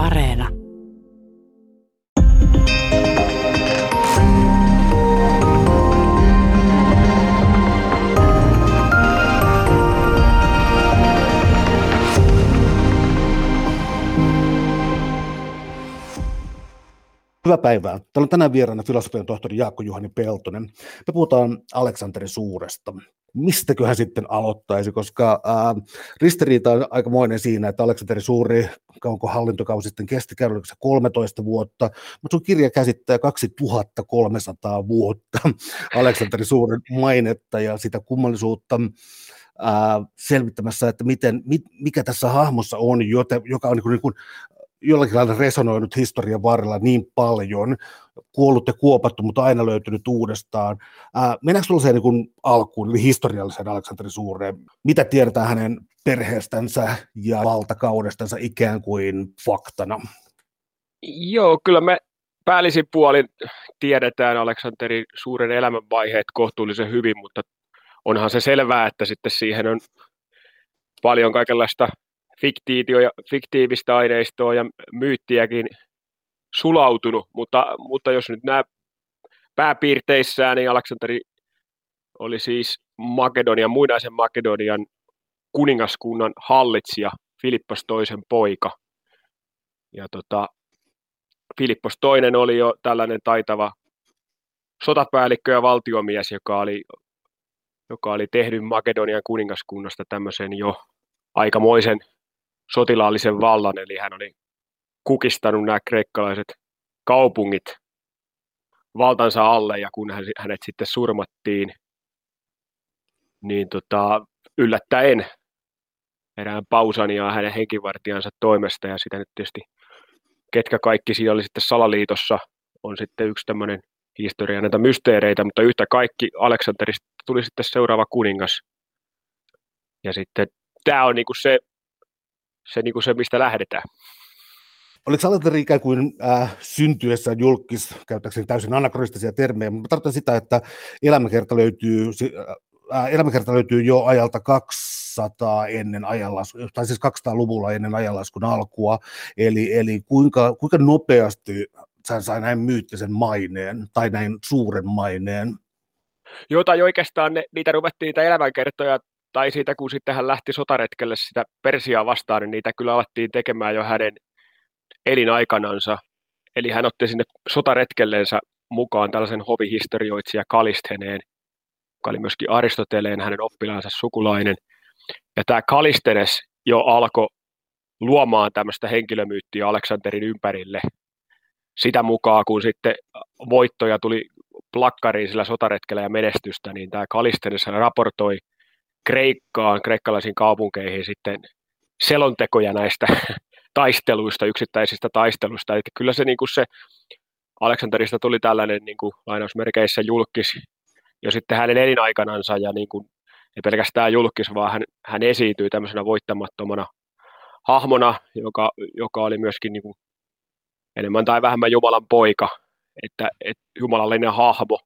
Areena. Hyvää päivää. Täällä on tänään vieraana filosofian tohtori Jaakko Juhani Peltonen. Me puhutaan Aleksanteri Suuresta. Mistäköhän sitten aloittaisi, koska ää, ristiriita on aikamoinen siinä, että Aleksanteri Suuri, onko hallintokausi sitten kesti 13 vuotta, mutta sun kirja käsittää 2300 vuotta Aleksanteri Suuren mainetta ja sitä kummallisuutta ää, selvittämässä, että miten, mit, mikä tässä hahmossa on, jote, joka on niin kuin, niin kuin jollakin lailla resonoinut historian varrella niin paljon, kuollut ja kuopattu, mutta aina löytynyt uudestaan. Ää, mennäänkö tuollaiseen niin alkuun, eli historiallisen Aleksanteri Suureen? Mitä tiedetään hänen perheestänsä ja valtakaudestansa ikään kuin faktana? Joo, kyllä me päällisin puolin tiedetään Aleksanteri Suuren elämänvaiheet kohtuullisen hyvin, mutta onhan se selvää, että sitten siihen on paljon kaikenlaista fiktiivistä aineistoa ja myyttiäkin sulautunut, mutta, mutta jos nyt nämä pääpiirteissään, niin Aleksanteri oli siis Makedonian, muinaisen Makedonian kuningaskunnan hallitsija, Filippos toisen poika. Ja tota, Filippos toinen oli jo tällainen taitava sotapäällikkö ja valtiomies, joka oli, joka oli tehnyt Makedonian kuningaskunnasta tämmöisen jo aikamoisen sotilaallisen vallan, eli hän oli kukistanut nämä kreikkalaiset kaupungit valtansa alle, ja kun hänet sitten surmattiin, niin tota, yllättäen erään pausan ja hänen henkivartijansa toimesta, ja sitä nyt tietysti ketkä kaikki siinä oli sitten salaliitossa, on sitten yksi tämmöinen historia näitä mysteereitä, mutta yhtä kaikki Aleksanterista tuli sitten seuraava kuningas. Ja sitten tämä on niinku se se, niin kuin se, mistä lähdetään. Oliko Salanteri ikään kuin äh, syntyessä julkis, käyttääkseni täysin anakronistisia termejä, mutta tarkoitan sitä, että elämäkerta löytyy, äh, elämäkerta löytyy jo ajalta 200 ennen ajanlaskua, tai siis 200-luvulla ennen ajanlaskun alkua, eli, eli kuinka, kuinka nopeasti hän sai näin myyttisen maineen, tai näin suuren maineen? Joo, tai oikeastaan ne, niitä ruvettiin niitä elämänkertoja tai siitä, kun sitten hän lähti sotaretkelle sitä Persiaa vastaan, niin niitä kyllä alettiin tekemään jo hänen elinaikanansa. Eli hän otti sinne sotaretkelleensä mukaan tällaisen hovihistorioitsija Kalistheneen, joka oli myöskin Aristoteleen hänen oppilaansa sukulainen. Ja tämä Kalistenes jo alkoi luomaan tämmöistä henkilömyyttiä Aleksanterin ympärille. Sitä mukaan, kun sitten voittoja tuli plakkariin sillä sotaretkellä ja menestystä, niin tämä Kalistenes raportoi Kreikkaan, kreikkalaisiin kaupunkeihin sitten selontekoja näistä taisteluista, yksittäisistä taisteluista. Eli kyllä se, niin kuin se Aleksanterista tuli tällainen niin kuin, lainausmerkeissä julkis jo sitten hänen elinaikanansa ja niin kuin, ei pelkästään julkis, vaan hän, hän esiintyi tämmöisenä voittamattomana hahmona, joka, joka oli myöskin niin kuin, enemmän tai vähemmän Jumalan poika, että, että jumalallinen hahmo,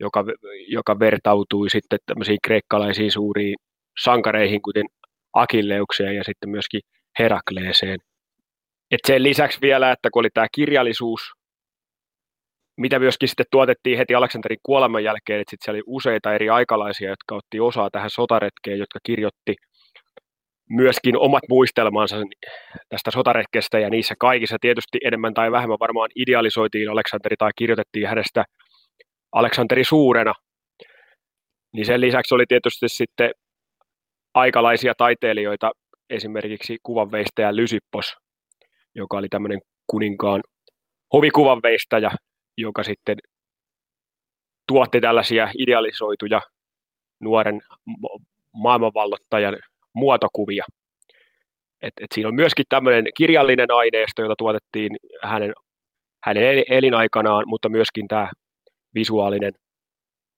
joka, joka vertautui sitten tämmöisiin kreikkalaisiin suuriin sankareihin, kuten Akilleukseen ja sitten myöskin Herakleeseen. Et sen lisäksi vielä, että kun oli tämä kirjallisuus, mitä myöskin sitten tuotettiin heti Aleksanterin kuoleman jälkeen, että sitten siellä oli useita eri aikalaisia, jotka otti osaa tähän sotaretkeen, jotka kirjoitti myöskin omat muistelmansa tästä sotaretkestä ja niissä kaikissa tietysti enemmän tai vähemmän varmaan idealisoitiin Aleksanteri tai kirjoitettiin hänestä Aleksanteri Suurena. Niin sen lisäksi oli tietysti sitten aikalaisia taiteilijoita, esimerkiksi kuvanveistäjä Lysippos, joka oli tämmöinen kuninkaan hovikuvanveistäjä, joka sitten tuotti tällaisia idealisoituja nuoren maailmanvallottajan muotokuvia. Et, et siinä on myöskin tämmöinen kirjallinen aineisto, jota tuotettiin hänen, hänen elinaikanaan, mutta myöskin tämä visuaalinen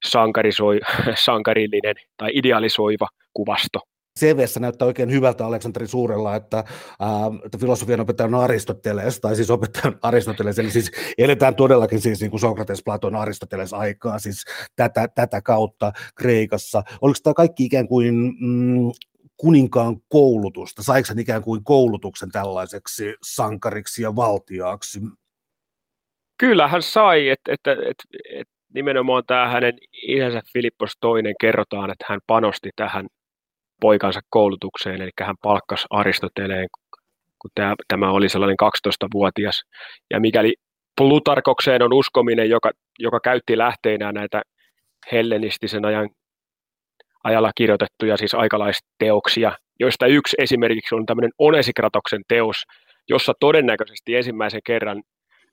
sankarisoi, sankarillinen tai idealisoiva kuvasto. CVssä näyttää oikein hyvältä Aleksanteri Suurella, että, ää, että filosofian opettaja on Aristoteles, tai siis opettaja Aristoteles, eli siis eletään todellakin siis niin kuin Sokrates, Platon, Aristoteles aikaa, siis tätä, tätä kautta Kreikassa. Oliko tämä kaikki ikään kuin mm, kuninkaan koulutusta? Saiko hän ikään kuin koulutuksen tällaiseksi sankariksi ja valtiaaksi? Kyllä hän sai, että, että, että, että nimenomaan tämä hänen isänsä Filippos toinen kerrotaan, että hän panosti tähän poikansa koulutukseen, eli hän palkkasi Aristoteleen, kun tämä, tämä oli sellainen 12-vuotias. Ja mikäli Plutarkokseen on uskominen, joka, joka käytti lähteinä näitä hellenistisen ajan ajalla kirjoitettuja siis aikalaisteoksia, joista yksi esimerkiksi on tämmöinen Onesikratoksen teos, jossa todennäköisesti ensimmäisen kerran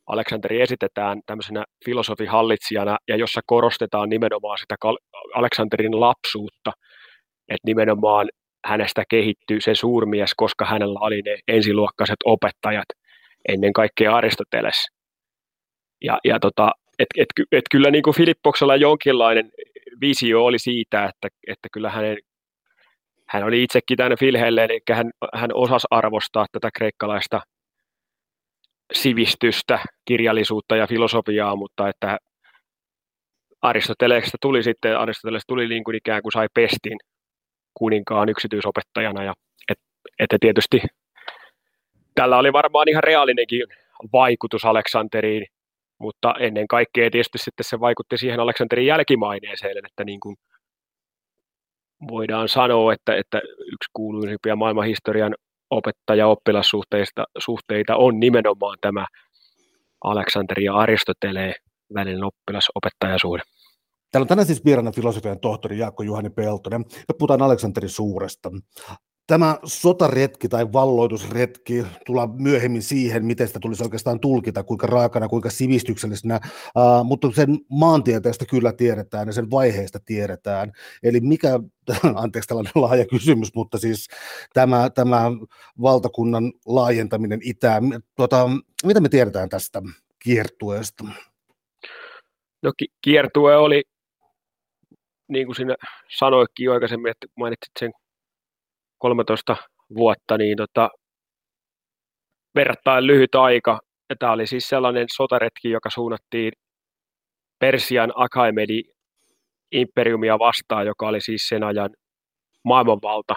Aleksanteri esitetään tämmöisenä filosofihallitsijana ja jossa korostetaan nimenomaan sitä Aleksanterin lapsuutta, että nimenomaan hänestä kehittyy se suurmies, koska hänellä oli ne ensiluokkaiset opettajat, ennen kaikkea Aristoteles. Ja, ja tota, et, et, et kyllä niin kuin Filippoksella jonkinlainen visio oli siitä, että, että kyllä hänen, hän oli itsekin tänne Filhelleen, eli hän, hän osasi arvostaa tätä kreikkalaista sivistystä, kirjallisuutta ja filosofiaa, mutta että Aristoteleesta tuli sitten, Aristoteles tuli niin kuin ikään kuin sai pestin kuninkaan yksityisopettajana ja että et tietysti tällä oli varmaan ihan reaalinenkin vaikutus Aleksanteriin, mutta ennen kaikkea tietysti sitten se vaikutti siihen Aleksanterin jälkimaineeseen, että niin kuin voidaan sanoa, että, että yksi kuuluisimpia maailman historian opettaja-oppilassuhteita suhteita on nimenomaan tämä Aleksanteri ja Aristotelee välinen oppilas-opettajasuhde. Täällä on tänään siis vieraana filosofian tohtori Jaakko Juhani Peltonen. Me puhutaan Aleksanterin suuresta tämä sotaretki tai valloitusretki, tulla myöhemmin siihen, miten sitä tulisi oikeastaan tulkita, kuinka raakana, kuinka sivistyksellisenä, uh, mutta sen maantieteestä kyllä tiedetään ja sen vaiheesta tiedetään. Eli mikä, anteeksi tällainen laaja kysymys, mutta siis tämä, tämä valtakunnan laajentaminen itään, tuota, mitä me tiedetään tästä kiertueesta? No ki- kiertue oli, niin kuin sinä sanoitkin jo aikaisemmin, että mainitsit sen 13 vuotta, niin tota, verrattain lyhyt aika. Ja tämä oli siis sellainen sotaretki, joka suunnattiin Persian Akaimedi imperiumia vastaan, joka oli siis sen ajan maailmanvalta,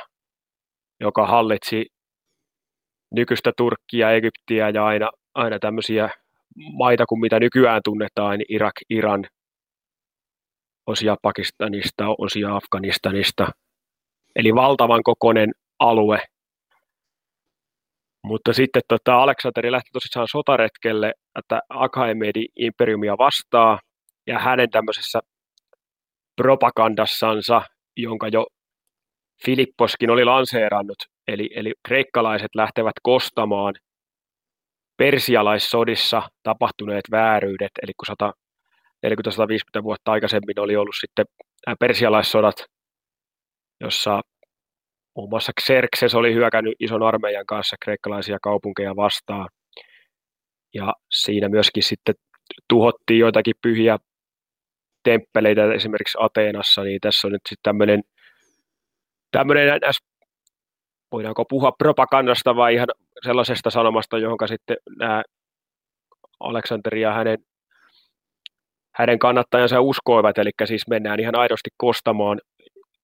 joka hallitsi nykyistä Turkkia, Egyptiä ja aina, aina tämmöisiä maita kuin mitä nykyään tunnetaan, niin Irak, Iran, osia Pakistanista, osia Afganistanista – eli valtavan kokoinen alue. Mutta sitten tota, Aleksanteri lähti tosissaan sotaretkelle, että Akaemedi imperiumia vastaa, ja hänen tämmöisessä propagandassansa, jonka jo Filipposkin oli lanseerannut, eli, eli kreikkalaiset lähtevät kostamaan persialaissodissa tapahtuneet vääryydet, eli kun 140-150 vuotta aikaisemmin oli ollut sitten persialaissodat jossa muun muassa Xerxes oli hyökännyt ison armeijan kanssa kreikkalaisia kaupunkeja vastaan. Ja siinä myöskin sitten tuhottiin joitakin pyhiä temppeleitä esimerkiksi Ateenassa, niin tässä on nyt sitten tämmöinen, tämmöinen voidaanko puhua propagandasta vai ihan sellaisesta sanomasta, johon sitten nämä Aleksanteri ja hänen, hänen kannattajansa uskoivat, eli siis mennään ihan aidosti kostamaan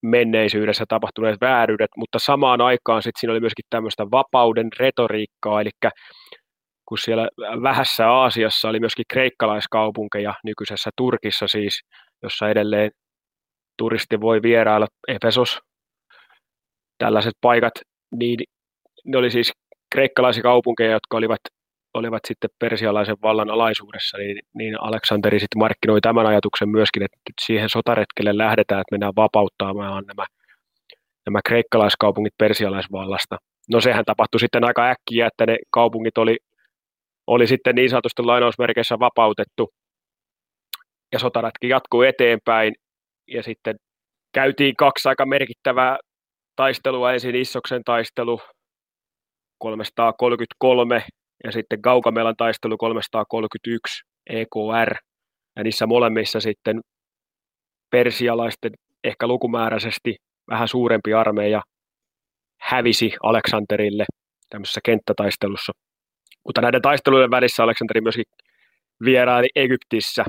menneisyydessä tapahtuneet vääryydet, mutta samaan aikaan sitten siinä oli myöskin tämmöistä vapauden retoriikkaa, eli kun siellä vähässä Aasiassa oli myöskin kreikkalaiskaupunkeja, nykyisessä Turkissa siis, jossa edelleen turisti voi vierailla, Efesos, tällaiset paikat, niin ne oli siis kreikkalaisia kaupunkeja, jotka olivat olivat sitten persialaisen vallan alaisuudessa, niin, niin Aleksanteri sitten markkinoi tämän ajatuksen myöskin, että nyt siihen sotaretkelle lähdetään, että mennään vapauttamaan nämä, nämä kreikkalaiskaupungit persialaisvallasta. No sehän tapahtui sitten aika äkkiä, että ne kaupungit oli, oli sitten niin sanotusti lainausmerkeissä vapautettu, ja sotaretki jatkuu eteenpäin, ja sitten käytiin kaksi aika merkittävää taistelua, ensin Issoksen taistelu 333 ja sitten Gaukamelan taistelu 331 EKR, ja niissä molemmissa sitten persialaisten ehkä lukumääräisesti vähän suurempi armeija hävisi Aleksanterille tämmöisessä kenttätaistelussa. Mutta näiden taistelujen välissä Aleksanteri myöskin vieraili Egyptissä,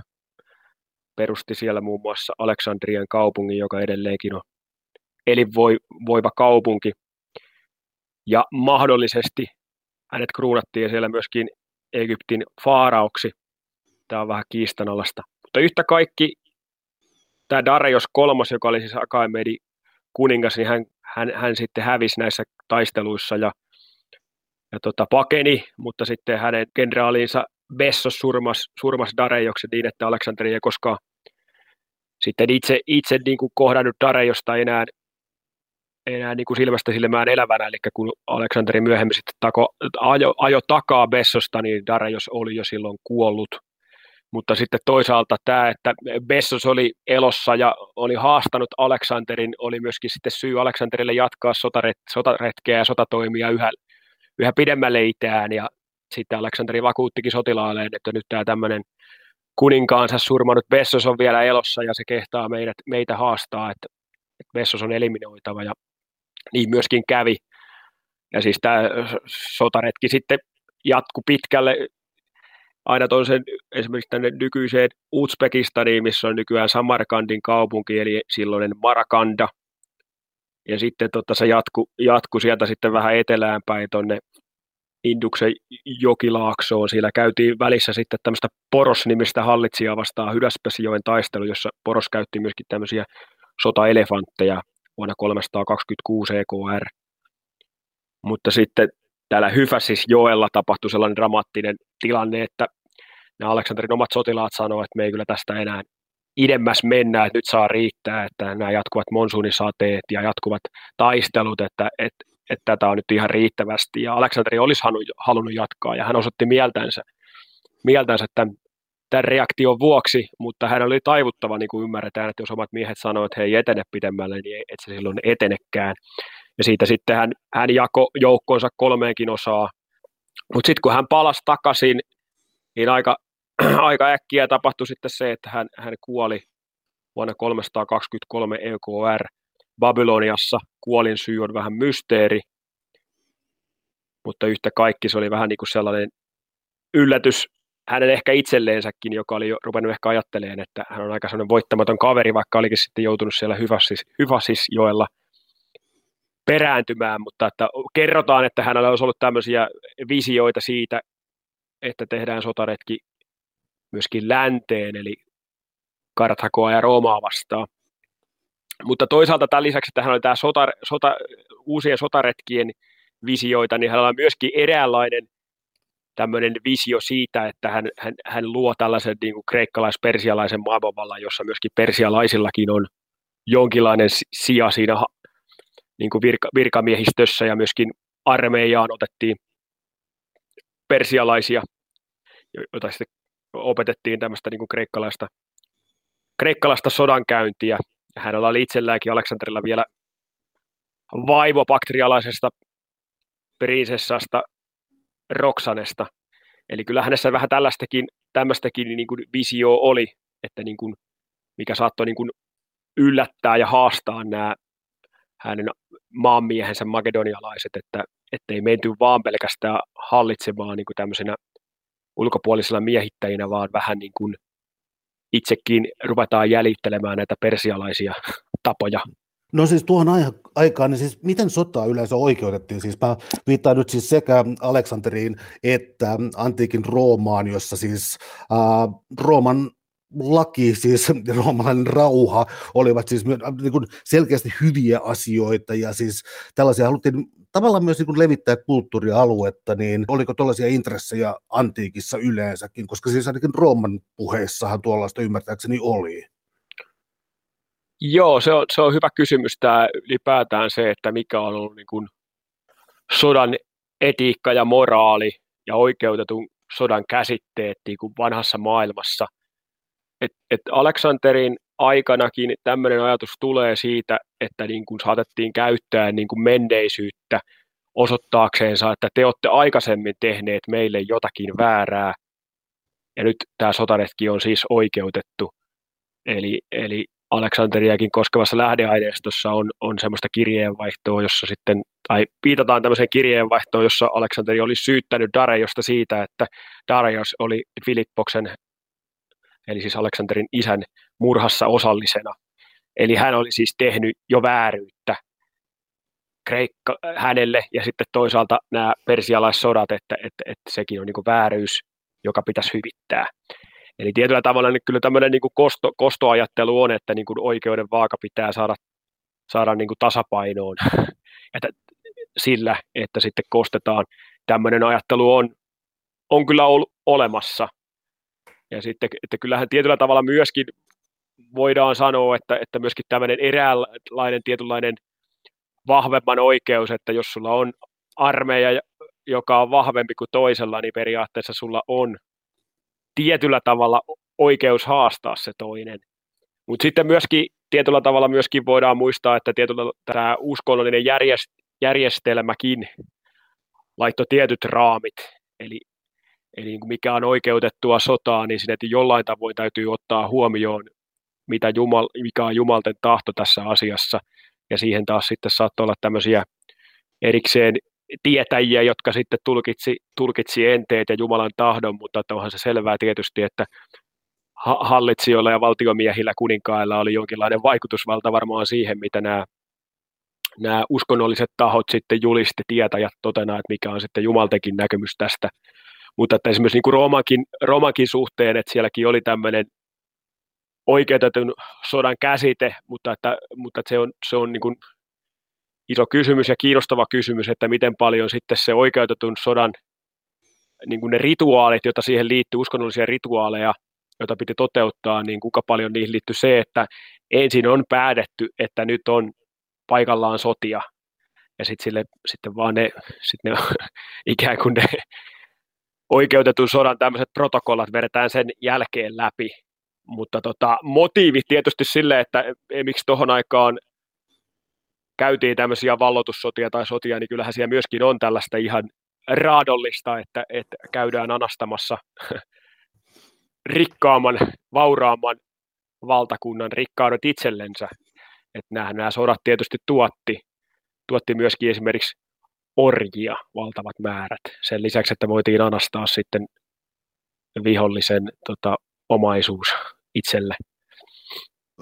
perusti siellä muun muassa Aleksandrian kaupungin, joka edelleenkin on elinvoiva kaupunki. ja mahdollisesti hänet kruunattiin siellä myöskin Egyptin faarauksi. Tämä on vähän kiistanalasta. Mutta yhtä kaikki tämä Darius kolmas, joka oli siis Akaemedi kuningas, niin hän, hän, hän sitten hävisi näissä taisteluissa ja, ja tota, pakeni, mutta sitten hänen kenraaliinsa Bessos surmas, surmas Darejoksen niin, että Aleksanteri ei koskaan sitten itse, itse niin kuin kohdannut Darejosta enää, enää niin kuin silmästä silmään elävänä, eli kun Aleksanteri myöhemmin sitten tako, ajo, ajo takaa Bessosta, niin Darejos oli jo silloin kuollut. Mutta sitten toisaalta tämä, että Bessos oli elossa ja oli haastanut Aleksanterin, oli myöskin sitten syy Aleksanterille jatkaa sotaret, sotaretkeä ja sotatoimia yhä, yhä pidemmälle itään. Ja sitten Aleksanteri vakuuttikin sotilaalleen, että nyt tämä tämmöinen kuninkaansa surmanut Bessos on vielä elossa ja se kehtaa meidät, meitä haastaa, että, että Bessos on eliminoitava ja niin myöskin kävi. Ja siis tämä sotaretki sitten jatku pitkälle aina toisen esimerkiksi tänne nykyiseen Uzbekistaniin, missä on nykyään Samarkandin kaupunki, eli silloinen Marakanda. Ja sitten tota, se jatku, jatku sieltä sitten vähän etelään päin tuonne Induksen jokilaaksoon. Siellä käytiin välissä sitten tämmöistä Poros-nimistä hallitsijaa vastaan Hydäspäsijoen taistelu, jossa Poros käytti myöskin tämmöisiä sotaelefantteja vuonna 326 EKR. Mutta sitten täällä Hyfäsis joella tapahtui sellainen dramaattinen tilanne, että nämä Aleksanterin omat sotilaat sanoivat, että me ei kyllä tästä enää idemmäs mennä, että nyt saa riittää, että nämä jatkuvat monsuunisateet ja jatkuvat taistelut, että, että, että tätä on nyt ihan riittävästi. Ja Aleksanteri olisi halunnut jatkaa ja hän osoitti mieltänsä, mieltänsä tämän, tämän reaktion vuoksi, mutta hän oli taivuttava, niin kuin ymmärretään, että jos omat miehet sanoivat, että he ei etene pidemmälle, niin et se silloin etenekään. Ja siitä sitten hän, hän jako joukkoonsa kolmeenkin osaa. Mutta sitten kun hän palasi takaisin, niin aika, aika äkkiä tapahtui sitten se, että hän, hän kuoli vuonna 323 EKR Babyloniassa. Kuolin syy on vähän mysteeri, mutta yhtä kaikki se oli vähän niin kuin sellainen yllätys hänen ehkä itselleensäkin, joka oli jo ruvennut ehkä ajatteleen, että hän on aika sellainen voittamaton kaveri, vaikka olikin sitten joutunut siellä Hyvasis, Hyvasisjoella perääntymään, mutta että kerrotaan, että hänellä olisi ollut tämmöisiä visioita siitä, että tehdään sotaretki myöskin länteen, eli Karthakoa ja Roomaa vastaan. Mutta toisaalta tämän lisäksi, että hän oli tämä sota, sota, uusien sotaretkien visioita, niin hänellä on myöskin eräänlainen tämmöinen visio siitä, että hän, hän, hän luo tällaisen niin kuin kreikkalais-persialaisen maailmanvallan, jossa myöskin persialaisillakin on jonkinlainen sija siinä niin kuin virka, virkamiehistössä ja myöskin armeijaan otettiin persialaisia, joita sitten opetettiin tämmöistä niin kuin kreikkalaista, kreikkalaista sodankäyntiä. Hänellä oli itselläänkin Aleksanterilla vielä vaivo baktrialaisesta prinsessasta Roksanesta. Eli kyllä hänessä vähän tällaistakin, tämmöistäkin niin kuin visio oli, että niin kuin, mikä saattoi niin kuin yllättää ja haastaa nämä hänen maanmiehensä makedonialaiset, että ei menty vaan pelkästään hallitsemaan niin kuin tämmöisenä ulkopuolisilla miehittäjinä, vaan vähän niin kuin itsekin ruvetaan jäljittelemään näitä persialaisia tapoja. No siis tuohon aikaan, niin siis miten sotaa yleensä oikeutettiin? Siis mä viittaan nyt siis sekä Aleksanteriin että antiikin Roomaan, jossa siis äh, Rooman laki, siis roomalainen rauha, olivat siis niin kuin selkeästi hyviä asioita ja siis tällaisia haluttiin tavallaan myös niin kuin levittää kulttuurialuetta, niin oliko tällaisia intressejä antiikissa yleensäkin, koska siis ainakin Rooman puheissahan tuollaista ymmärtääkseni oli. Joo, se on, se on hyvä kysymys. Tämä ylipäätään se, että mikä on ollut niin kuin sodan etiikka ja moraali ja oikeutetun sodan käsitteet niin kuin vanhassa maailmassa – et, et Aleksanterin aikanakin tämmöinen ajatus tulee siitä, että niin kuin saatettiin käyttää niin kuin menneisyyttä osoittaakseensa, että te olette aikaisemmin tehneet meille jotakin väärää, ja nyt tämä sotaretki on siis oikeutettu. Eli, eli Aleksanteriakin koskevassa lähdeaineistossa on, on semmoista kirjeenvaihtoa, jossa sitten, tai viitataan tämmöiseen kirjeenvaihtoon, jossa Aleksanteri oli syyttänyt Darejosta siitä, että Darejos oli Filippoksen eli siis Aleksanterin isän murhassa osallisena. Eli hän oli siis tehnyt jo vääryyttä Kreikka hänelle ja sitten toisaalta nämä persialaissodat, että, että, että sekin on niin vääryys, joka pitäisi hyvittää. Eli tietyllä tavalla niin kyllä tämmöinen niin kosto, kostoajattelu on, että niin kuin oikeuden vaaka pitää saada, saada niin kuin tasapainoon että sillä, että sitten kostetaan. Tämmöinen ajattelu on, on kyllä ollut olemassa. Ja sitten, että kyllähän tietyllä tavalla myöskin voidaan sanoa, että, että myöskin tämmöinen eräänlainen tietynlainen vahvemman oikeus, että jos sulla on armeija, joka on vahvempi kuin toisella, niin periaatteessa sulla on tietyllä tavalla oikeus haastaa se toinen. Mutta sitten myöskin tietyllä tavalla myöskin voidaan muistaa, että tietyllä tämä uskonnollinen järjestelmäkin laittoi tietyt raamit, eli, eli niin mikä on oikeutettua sotaa, niin siinä jollain tavoin täytyy ottaa huomioon, mitä Jumal, mikä on Jumalten tahto tässä asiassa, ja siihen taas sitten saattoi olla tämmöisiä erikseen tietäjiä, jotka sitten tulkitsi, tulkitsi enteet ja Jumalan tahdon, mutta onhan se selvää tietysti, että hallitsijoilla ja valtiomiehillä kuninkailla oli jonkinlainen vaikutusvalta varmaan siihen, mitä nämä, nämä uskonnolliset tahot sitten julisti tietäjät totena, että mikä on sitten Jumaltekin näkemys tästä. Mutta että esimerkiksi niin kuin Roomankin, Roomankin suhteen, että sielläkin oli tämmöinen oikeutetun sodan käsite, mutta, että, mutta että se on, se on niin kuin iso kysymys ja kiinnostava kysymys, että miten paljon sitten se oikeutetun sodan niin kuin ne rituaalit, joita siihen liittyy, uskonnollisia rituaaleja, joita piti toteuttaa, niin kuinka paljon niihin liittyy se, että ensin on päätetty, että nyt on paikallaan sotia, ja sitten sille, sitten vaan ne, sit ne ikään kuin ne oikeutetun sodan tämmöiset protokollat vedetään sen jälkeen läpi, mutta tota, motiivit tietysti sille, että miksi tuohon aikaan käytiin tämmöisiä vallotussotia tai sotia, niin kyllähän siellä myöskin on tällaista ihan raadollista, että, että käydään anastamassa rikkaamman, vauraamman valtakunnan rikkaudet itsellensä. Että nämä, nämä sodat tietysti tuotti, tuotti myöskin esimerkiksi orjia valtavat määrät. Sen lisäksi, että voitiin anastaa sitten vihollisen tota, omaisuus itselle.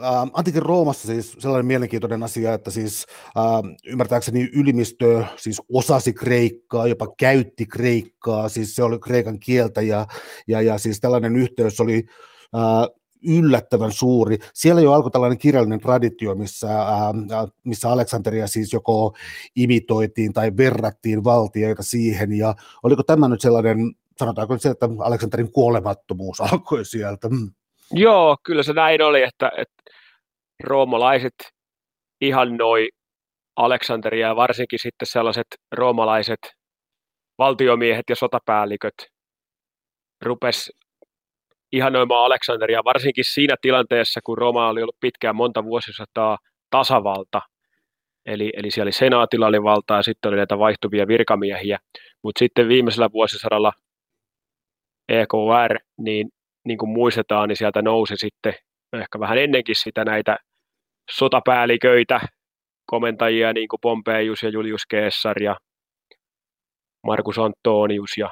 Ähm, antiikin Roomassa siis sellainen mielenkiintoinen asia, että siis äh, ymmärtääkseni ylimistö siis osasi kreikkaa, jopa käytti kreikkaa, siis se oli kreikan kieltä ja, ja, ja siis tällainen yhteys oli äh, yllättävän suuri. Siellä jo alkoi tällainen kirjallinen traditio, missä, äh, missä Aleksanteria siis joko imitoitiin tai verrattiin valtioita siihen, ja oliko tämä nyt sellainen, sanotaanko se, että Aleksanterin kuolemattomuus alkoi sieltä? Mm. Joo, kyllä se näin oli, että, että roomalaiset ihannoi Aleksanteria ja varsinkin sitten sellaiset roomalaiset valtiomiehet ja sotapäälliköt rupes ihannoimaan Aleksanteria, varsinkin siinä tilanteessa, kun Rooma oli ollut pitkään monta vuosisataa tasavalta, eli, eli siellä oli senaatilla oli valtaa ja sitten oli näitä vaihtuvia virkamiehiä, mutta sitten viimeisellä vuosisadalla EKR, niin niin kuin muistetaan, niin sieltä nousi sitten ehkä vähän ennenkin sitä näitä sotapäälliköitä, komentajia niin kuin Pompeius ja Julius Caesar ja Markus Antonius ja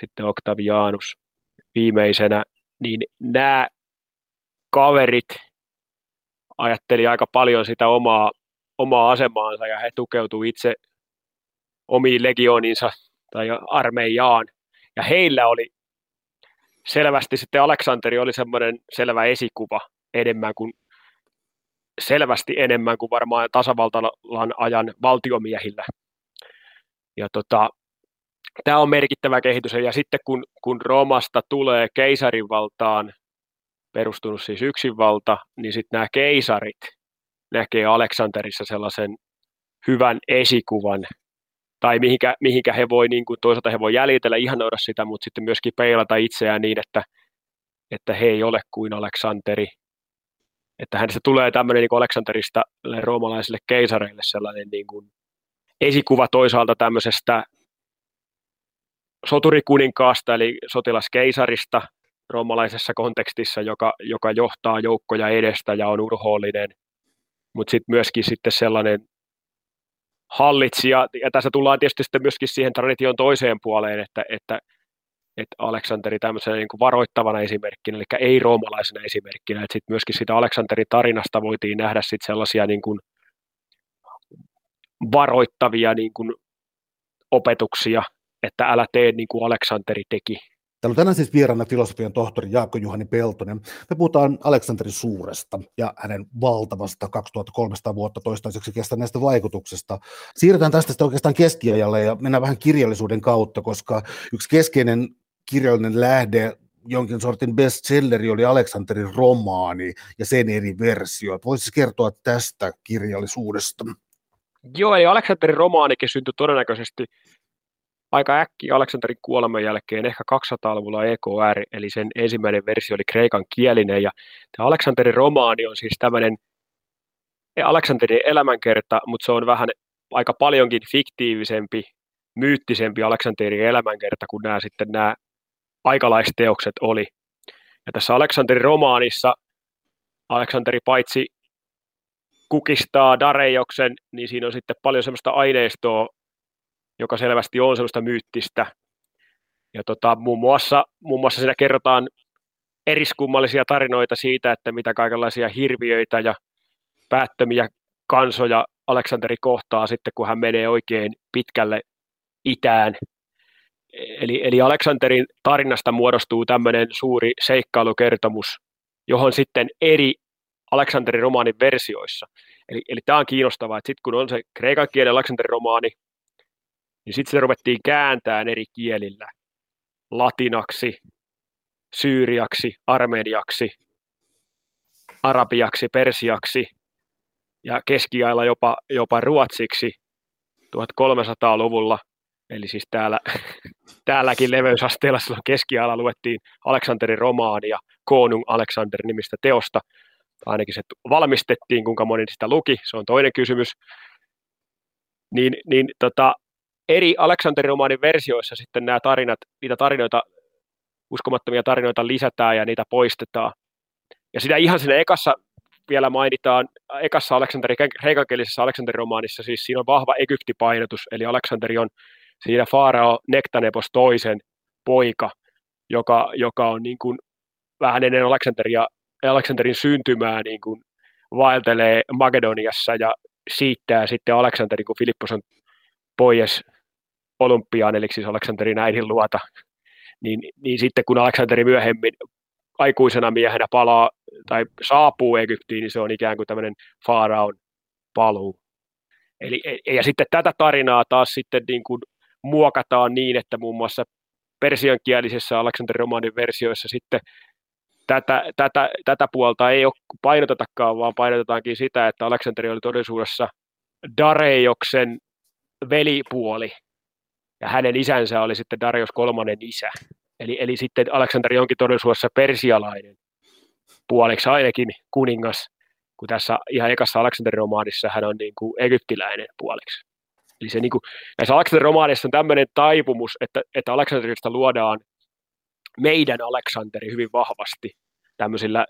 sitten Octavianus viimeisenä, niin nämä kaverit ajatteli aika paljon sitä omaa, omaa asemaansa ja he tukeutuivat itse omiin legiooninsa tai armeijaan. Ja heillä oli selvästi sitten Aleksanteri oli semmoinen selvä esikuva enemmän kuin selvästi enemmän kuin varmaan tasavaltalan ajan valtiomiehillä. Ja tota, tämä on merkittävä kehitys. Ja sitten kun, kun Romasta tulee keisarin valtaan, perustunut siis yksinvalta, niin sitten nämä keisarit näkee Aleksanterissa sellaisen hyvän esikuvan tai mihinkä, mihinkä he voi, niin kuin, toisaalta he voi jäljitellä, ihanoida sitä, mutta sitten myöskin peilata itseään niin, että, että he ei ole kuin Aleksanteri. Että hänestä tulee tämmöinen niin Aleksanterista roomalaisille keisareille sellainen niin kuin, esikuva toisaalta tämmöisestä soturikuninkaasta, eli sotilaskeisarista roomalaisessa kontekstissa, joka, joka johtaa joukkoja edestä ja on urhoollinen, mutta sitten myöskin sitten sellainen hallitsija, ja tässä tullaan tietysti sitten myöskin siihen tradition toiseen puoleen, että, että, että Aleksanteri tämmöisenä niin kuin varoittavana esimerkkinä, eli ei roomalaisena esimerkkinä, että sitten myöskin sitä Aleksanterin tarinasta voitiin nähdä sitten sellaisia niin kuin varoittavia niin kuin opetuksia, että älä tee niin kuin Aleksanteri teki. Täällä on tänään siis vieraana filosofian tohtori Jaakko Juhani Peltonen. Me puhutaan Aleksanterin suuresta ja hänen valtavasta 2300 vuotta toistaiseksi kestäneestä vaikutuksesta. Siirrytään tästä sitten oikeastaan keskiajalle ja mennään vähän kirjallisuuden kautta, koska yksi keskeinen kirjallinen lähde jonkin sortin bestselleri oli Aleksanterin romaani ja sen eri versiot. Voisitko kertoa tästä kirjallisuudesta? Joo, eli Aleksanterin romaanikin syntyi todennäköisesti aika äkkiä Aleksanterin kuoleman jälkeen, ehkä 200-luvulla EKR, eli sen ensimmäinen versio oli kreikan kielinen, ja tämä Aleksanterin romaani on siis tämmöinen Aleksanterin elämänkerta, mutta se on vähän aika paljonkin fiktiivisempi, myyttisempi Aleksanterin elämänkerta kuin nämä sitten nämä aikalaisteokset oli. Ja tässä Aleksanterin romaanissa Aleksanteri paitsi kukistaa Darejoksen, niin siinä on sitten paljon sellaista aineistoa, joka selvästi on sellaista myyttistä. Ja tota, muun, muassa, muun muassa siinä kerrotaan eriskummallisia tarinoita siitä, että mitä kaikenlaisia hirviöitä ja päättömiä kansoja Aleksanteri kohtaa sitten, kun hän menee oikein pitkälle itään. Eli, eli Aleksanterin tarinasta muodostuu tämmöinen suuri seikkailukertomus, johon sitten eri Aleksanterin romaanin versioissa. Eli, eli tämä on kiinnostavaa, että sitten kun on se kreikan kielen Aleksanterin romaani, niin sitten se ruvettiin kääntämään eri kielillä. Latinaksi, syyriaksi, armeniaksi, arabiaksi, persiaksi ja keskiailla jopa, jopa ruotsiksi 1300-luvulla. Eli siis täällä, täälläkin leveysasteella silloin keskiajalla luettiin Aleksanterin romaania Konung Aleksander nimistä teosta. Ainakin se valmistettiin, kuinka moni sitä luki, se on toinen kysymys. Niin, niin tota, eri Aleksanterin romaanin versioissa sitten nämä tarinat, niitä tarinoita, uskomattomia tarinoita lisätään ja niitä poistetaan. Ja sitä ihan siinä ekassa vielä mainitaan, ekassa Aleksanterin, kreikankielisessä Aleksanterin romaanissa, siis siinä on vahva Egyptipainotus, eli Aleksanteri on siinä Faarao Nektanepos toisen poika, joka, joka on niin kuin vähän ennen Aleksanteria, Aleksanterin syntymää niin kuin vaeltelee Makedoniassa ja siittää sitten Aleksanterin, kun Filippos on pois olympiaan, eli siis Aleksanterin äidin luota, niin, niin sitten kun Aleksanteri myöhemmin aikuisena miehenä palaa tai saapuu Egyptiin, niin se on ikään kuin tämmöinen Faaraon paluu. Eli, e, ja sitten tätä tarinaa taas sitten niin kuin muokataan niin, että muun muassa persiankielisessä Aleksanterin romaanin versioissa sitten tätä, tätä, tätä puolta ei ole painotetakaan, vaan painotetaankin sitä, että Aleksanteri oli todellisuudessa Darejoksen velipuoli, ja hänen isänsä oli sitten Darius kolmannen isä. Eli, eli sitten Aleksanteri onkin todellisuudessa persialainen puoliksi ainakin kuningas, kun tässä ihan ekassa Aleksanterin romaanissa hän on niin kuin egyptiläinen puoliksi. Eli se niin kuin, näissä Aleksanterin romaanissa on tämmöinen taipumus, että, että Aleksanterista luodaan meidän Aleksanteri hyvin vahvasti tämmöisillä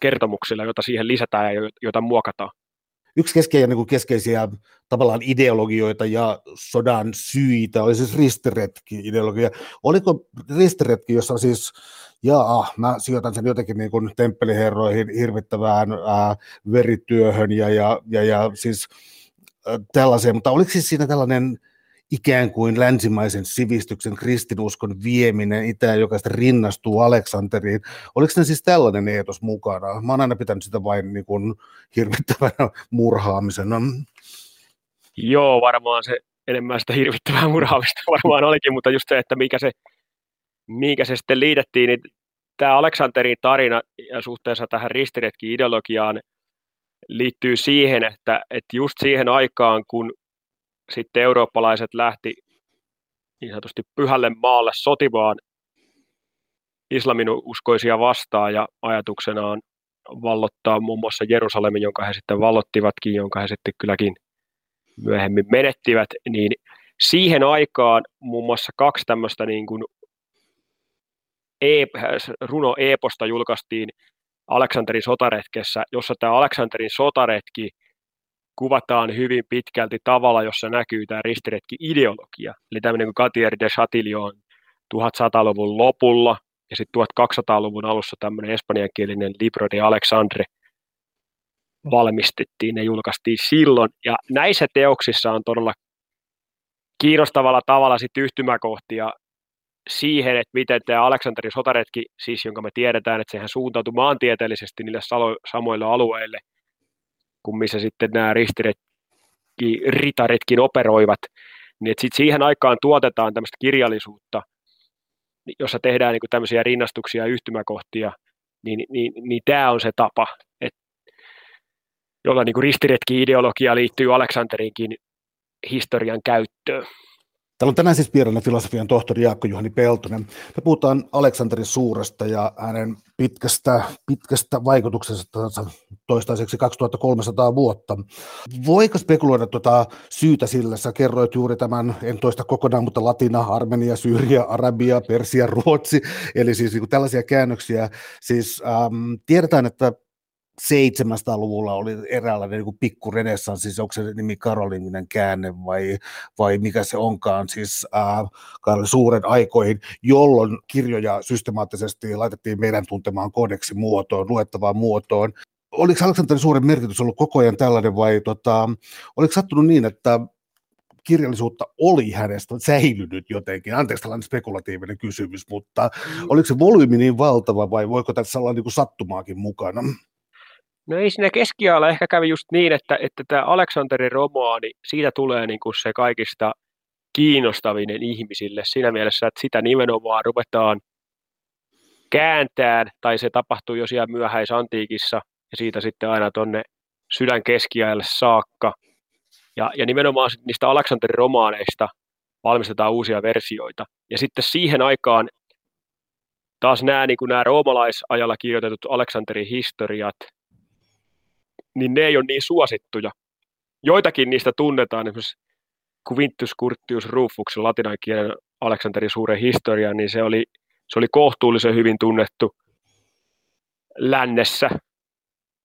kertomuksilla, joita siihen lisätään ja joita muokataan yksi keskeisiä, niin keskeisiä tavallaan ideologioita ja sodan syitä oli siis ristiretki-ideologia. Oliko ristiretki, jossa siis, jaa, mä sijoitan sen jotenkin niin kuin temppeliherroihin hirvittävään ää, verityöhön ja, ja, ja, ja siis tällaiseen, mutta oliko siis siinä tällainen ikään kuin länsimaisen sivistyksen kristinuskon vieminen itään, joka sitten rinnastuu Aleksanteriin. Oliko ne siis tällainen eetos mukana? Mä oon aina pitänyt sitä vain niin kuin hirvittävänä murhaamisena. Joo, varmaan se enemmän sitä hirvittävää murhaamista varmaan olikin, mutta just se, että mikä se, mikä se sitten liitettiin, niin tämä Aleksanterin tarina ja suhteessa tähän ristiretki-ideologiaan liittyy siihen, että, että just siihen aikaan, kun sitten eurooppalaiset lähti niin sanotusti pyhälle maalle sotimaan islamin uskoisia vastaan ja ajatuksena on vallottaa muun muassa Jerusalemin, jonka he sitten vallottivatkin, jonka he sitten kylläkin myöhemmin menettivät, niin siihen aikaan muun muassa kaksi tämmöistä niin kuin e- runo-eposta julkaistiin Aleksanterin sotaretkessä, jossa tämä Aleksanterin sotaretki kuvataan hyvin pitkälti tavalla, jossa näkyy tämä ristiretki-ideologia. Eli tämmöinen kuin Gatier de Chatillon 1100-luvun lopulla ja sitten 1200-luvun alussa tämmöinen espanjankielinen Libro de Alexandre, valmistettiin, ne julkaistiin silloin. Ja näissä teoksissa on todella kiinnostavalla tavalla sitten yhtymäkohtia siihen, että miten tämä Aleksanterin sotaretki, siis jonka me tiedetään, että sehän suuntautui maantieteellisesti niille samoille alueille, kuin missä sitten nämä ristiretki, ritaritkin operoivat, niin sitten siihen aikaan tuotetaan tämmöistä kirjallisuutta, jossa tehdään niin tämmöisiä rinnastuksia ja yhtymäkohtia, niin, niin, niin, niin tämä on se tapa, että jolla niin ristiretki-ideologia liittyy Aleksanterinkin historian käyttöön. Täällä on tänään siis vieraana filosofian tohtori Jaakko Juhani Peltonen. Me puhutaan Aleksanterin suuresta ja hänen pitkästä, pitkästä vaikutuksesta toistaiseksi 2300 vuotta. Voiko spekuloida tuota syytä sillä? Sä kerroit juuri tämän, en toista kokonaan, mutta Latina, Armenia, Syyria, Arabia, Persia, Ruotsi, eli siis niin tällaisia käännöksiä. Siis ähm, tiedetään, että 700-luvulla oli eräänlainen niin pikku renessanssi, siis onko se nimi Karolinginen käänne vai, vai mikä se onkaan, siis äh, suuren aikoihin, jolloin kirjoja systemaattisesti laitettiin meidän tuntemaan kodeksi muotoon, luettavaan muotoon. Oliko Aleksanterin suuren merkitys ollut koko ajan tällainen vai tota, oliko sattunut niin, että kirjallisuutta oli hänestä säilynyt jotenkin? Anteeksi tällainen spekulatiivinen kysymys, mutta mm. oliko se volyymi niin valtava vai voiko tässä olla niin kuin sattumaakin mukana? No ei siinä keskiajalla ehkä kävi just niin, että, että tämä Aleksanterin romaani, siitä tulee niin kuin se kaikista kiinnostavinen ihmisille siinä mielessä, että sitä nimenomaan ruvetaan kääntään, tai se tapahtuu jo siellä myöhäisantiikissa, ja siitä sitten aina tuonne sydän keskiajalle saakka. Ja, ja nimenomaan niistä Aleksanterin romaaneista valmistetaan uusia versioita. Ja sitten siihen aikaan taas nämä, niin kuin nämä roomalaisajalla kirjoitetut Aleksanterin historiat, niin ne ei ole niin suosittuja. Joitakin niistä tunnetaan, esimerkiksi Quintus Curtius Rufus, latinan kielen Aleksanterin suuren historia, niin se oli, se oli kohtuullisen hyvin tunnettu lännessä.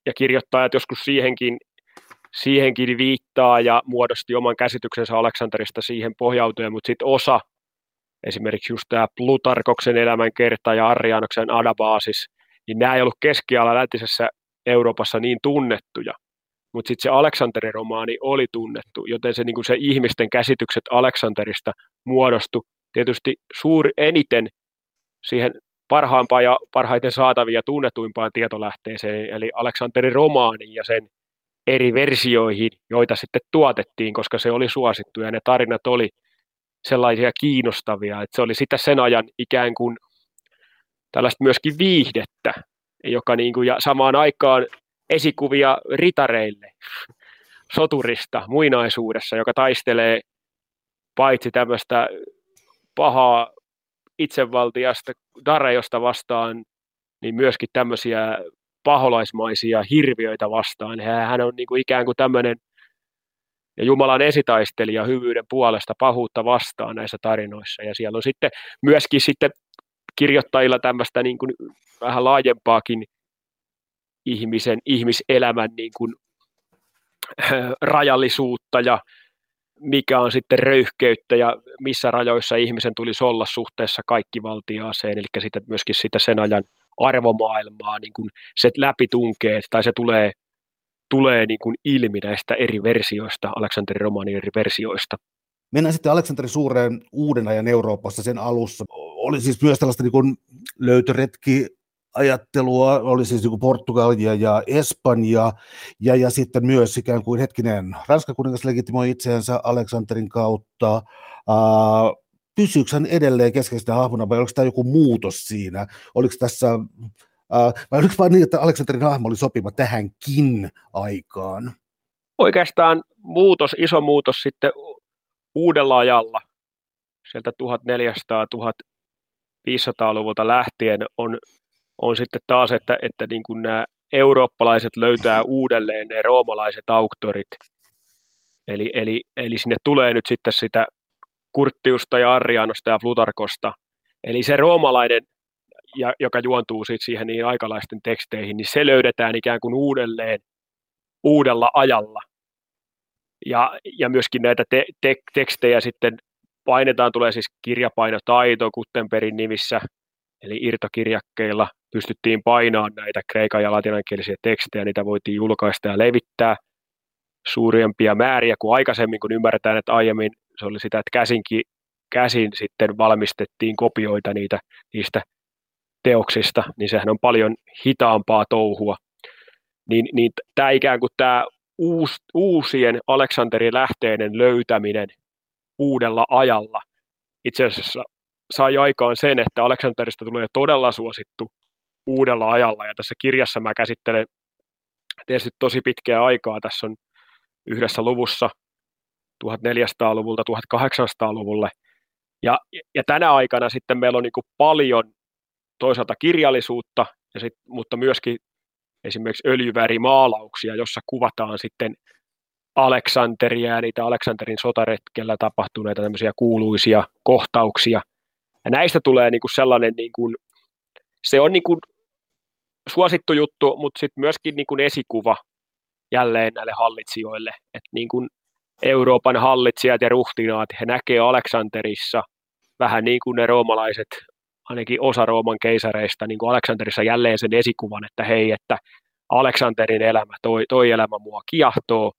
Ja kirjoittajat joskus siihenkin, siihenkin viittaa ja muodosti oman käsityksensä Aleksanterista siihen pohjautuen, mutta sitten osa, esimerkiksi just tämä Plutarkoksen elämänkerta ja Arrianoksen Adabaasis, niin nämä ei ollut keskiala läntisessä Euroopassa niin tunnettuja, mutta sitten se Aleksanterin romaani oli tunnettu, joten se, niin se ihmisten käsitykset Aleksanterista muodostu tietysti suuri eniten siihen parhaimpaan ja parhaiten saatavia tunnetuimpaan tietolähteeseen, eli Aleksanterin romaaniin ja sen eri versioihin, joita sitten tuotettiin, koska se oli suosittu ja ne tarinat oli sellaisia kiinnostavia, että se oli sitä sen ajan ikään kuin tällaista myöskin viihdettä, joka niin kuin, ja samaan aikaan esikuvia ritareille soturista muinaisuudessa, joka taistelee paitsi tämmöistä pahaa itsevaltiasta Darejosta vastaan, niin myöskin tämmöisiä paholaismaisia hirviöitä vastaan. Hän on niin kuin ikään kuin tämmöinen ja Jumalan esitaistelija hyvyyden puolesta pahuutta vastaan näissä tarinoissa. Ja siellä on sitten myöskin sitten kirjoittajilla tämmöistä niin kuin vähän laajempaakin ihmisen, ihmiselämän niin kuin, äh, rajallisuutta ja mikä on sitten röyhkeyttä ja missä rajoissa ihmisen tulisi olla suhteessa kaikkivaltiaaseen, eli sitten myöskin sitä sen ajan arvomaailmaa, niin kuin se läpi tunkee tai se tulee, tulee niin kuin ilmi näistä eri versioista, Aleksanterin romaanin eri versioista. Mennään sitten Aleksanterin suureen uuden ajan Euroopassa sen alussa. Oli siis myös tällaista niin kuin löytöretki ajattelua, oli siis niin Portugalia ja Espanja, ja, ja sitten myös ikään kuin hetkinen, Ranska kuningas legitimoi itseänsä Aleksanterin kautta, uh, pysyykö hän edelleen keskeisenä hahmona vai oliko tämä joku muutos siinä? Oliko tässä, vai oliko vain niin, että Aleksanterin hahmo oli sopiva tähänkin aikaan? Oikeastaan muutos, iso muutos sitten uudella ajalla, sieltä 1400-1500-luvulta lähtien on, on sitten taas, että, että niin kuin nämä eurooppalaiset löytää uudelleen ne roomalaiset auktorit. Eli, eli, eli sinne tulee nyt sitten sitä Kurttiusta ja Arrianosta ja Plutarkosta. Eli se roomalainen, ja, joka juontuu sitten siihen niin aikalaisten teksteihin, niin se löydetään ikään kuin uudelleen uudella ajalla ja, ja myöskin näitä te, te, tekstejä sitten painetaan, tulee siis kirjapainotaito Kuttenperin nimissä, eli irtokirjakkeilla pystyttiin painaa näitä kreikan ja latinankielisiä tekstejä, niitä voitiin julkaista ja levittää suuriempia määriä kuin aikaisemmin, kun ymmärretään, että aiemmin se oli sitä, että käsinkin, käsin sitten valmistettiin kopioita niitä, niistä teoksista, niin sehän on paljon hitaampaa touhua. Niin, niin tämä ikään kuin tämä uus, uusien Aleksanterin lähteiden löytäminen uudella ajalla itse asiassa sai aikaan sen, että Aleksanterista tulee todella suosittu uudella ajalla. Ja tässä kirjassa mä käsittelen tietysti tosi pitkää aikaa. Tässä on yhdessä luvussa 1400-luvulta 1800-luvulle. Ja, ja tänä aikana sitten meillä on niin paljon toisaalta kirjallisuutta, ja sit, mutta myöskin esimerkiksi öljyvärimaalauksia, jossa kuvataan sitten Aleksanteria ja niitä Aleksanterin sotaretkellä tapahtuneita tämmöisiä kuuluisia kohtauksia. Ja näistä tulee niin kuin sellainen, niin kuin, se on niin kuin suosittu juttu, mutta sitten myöskin niin kuin esikuva jälleen näille hallitsijoille. Että niin kuin Euroopan hallitsijat ja ruhtinaat, he näkee Aleksanterissa vähän niin kuin ne roomalaiset, ainakin osa Rooman keisareista, niin kuin Aleksanterissa jälleen sen esikuvan, että hei, että Aleksanterin elämä, toi, toi elämä mua kiahtoo,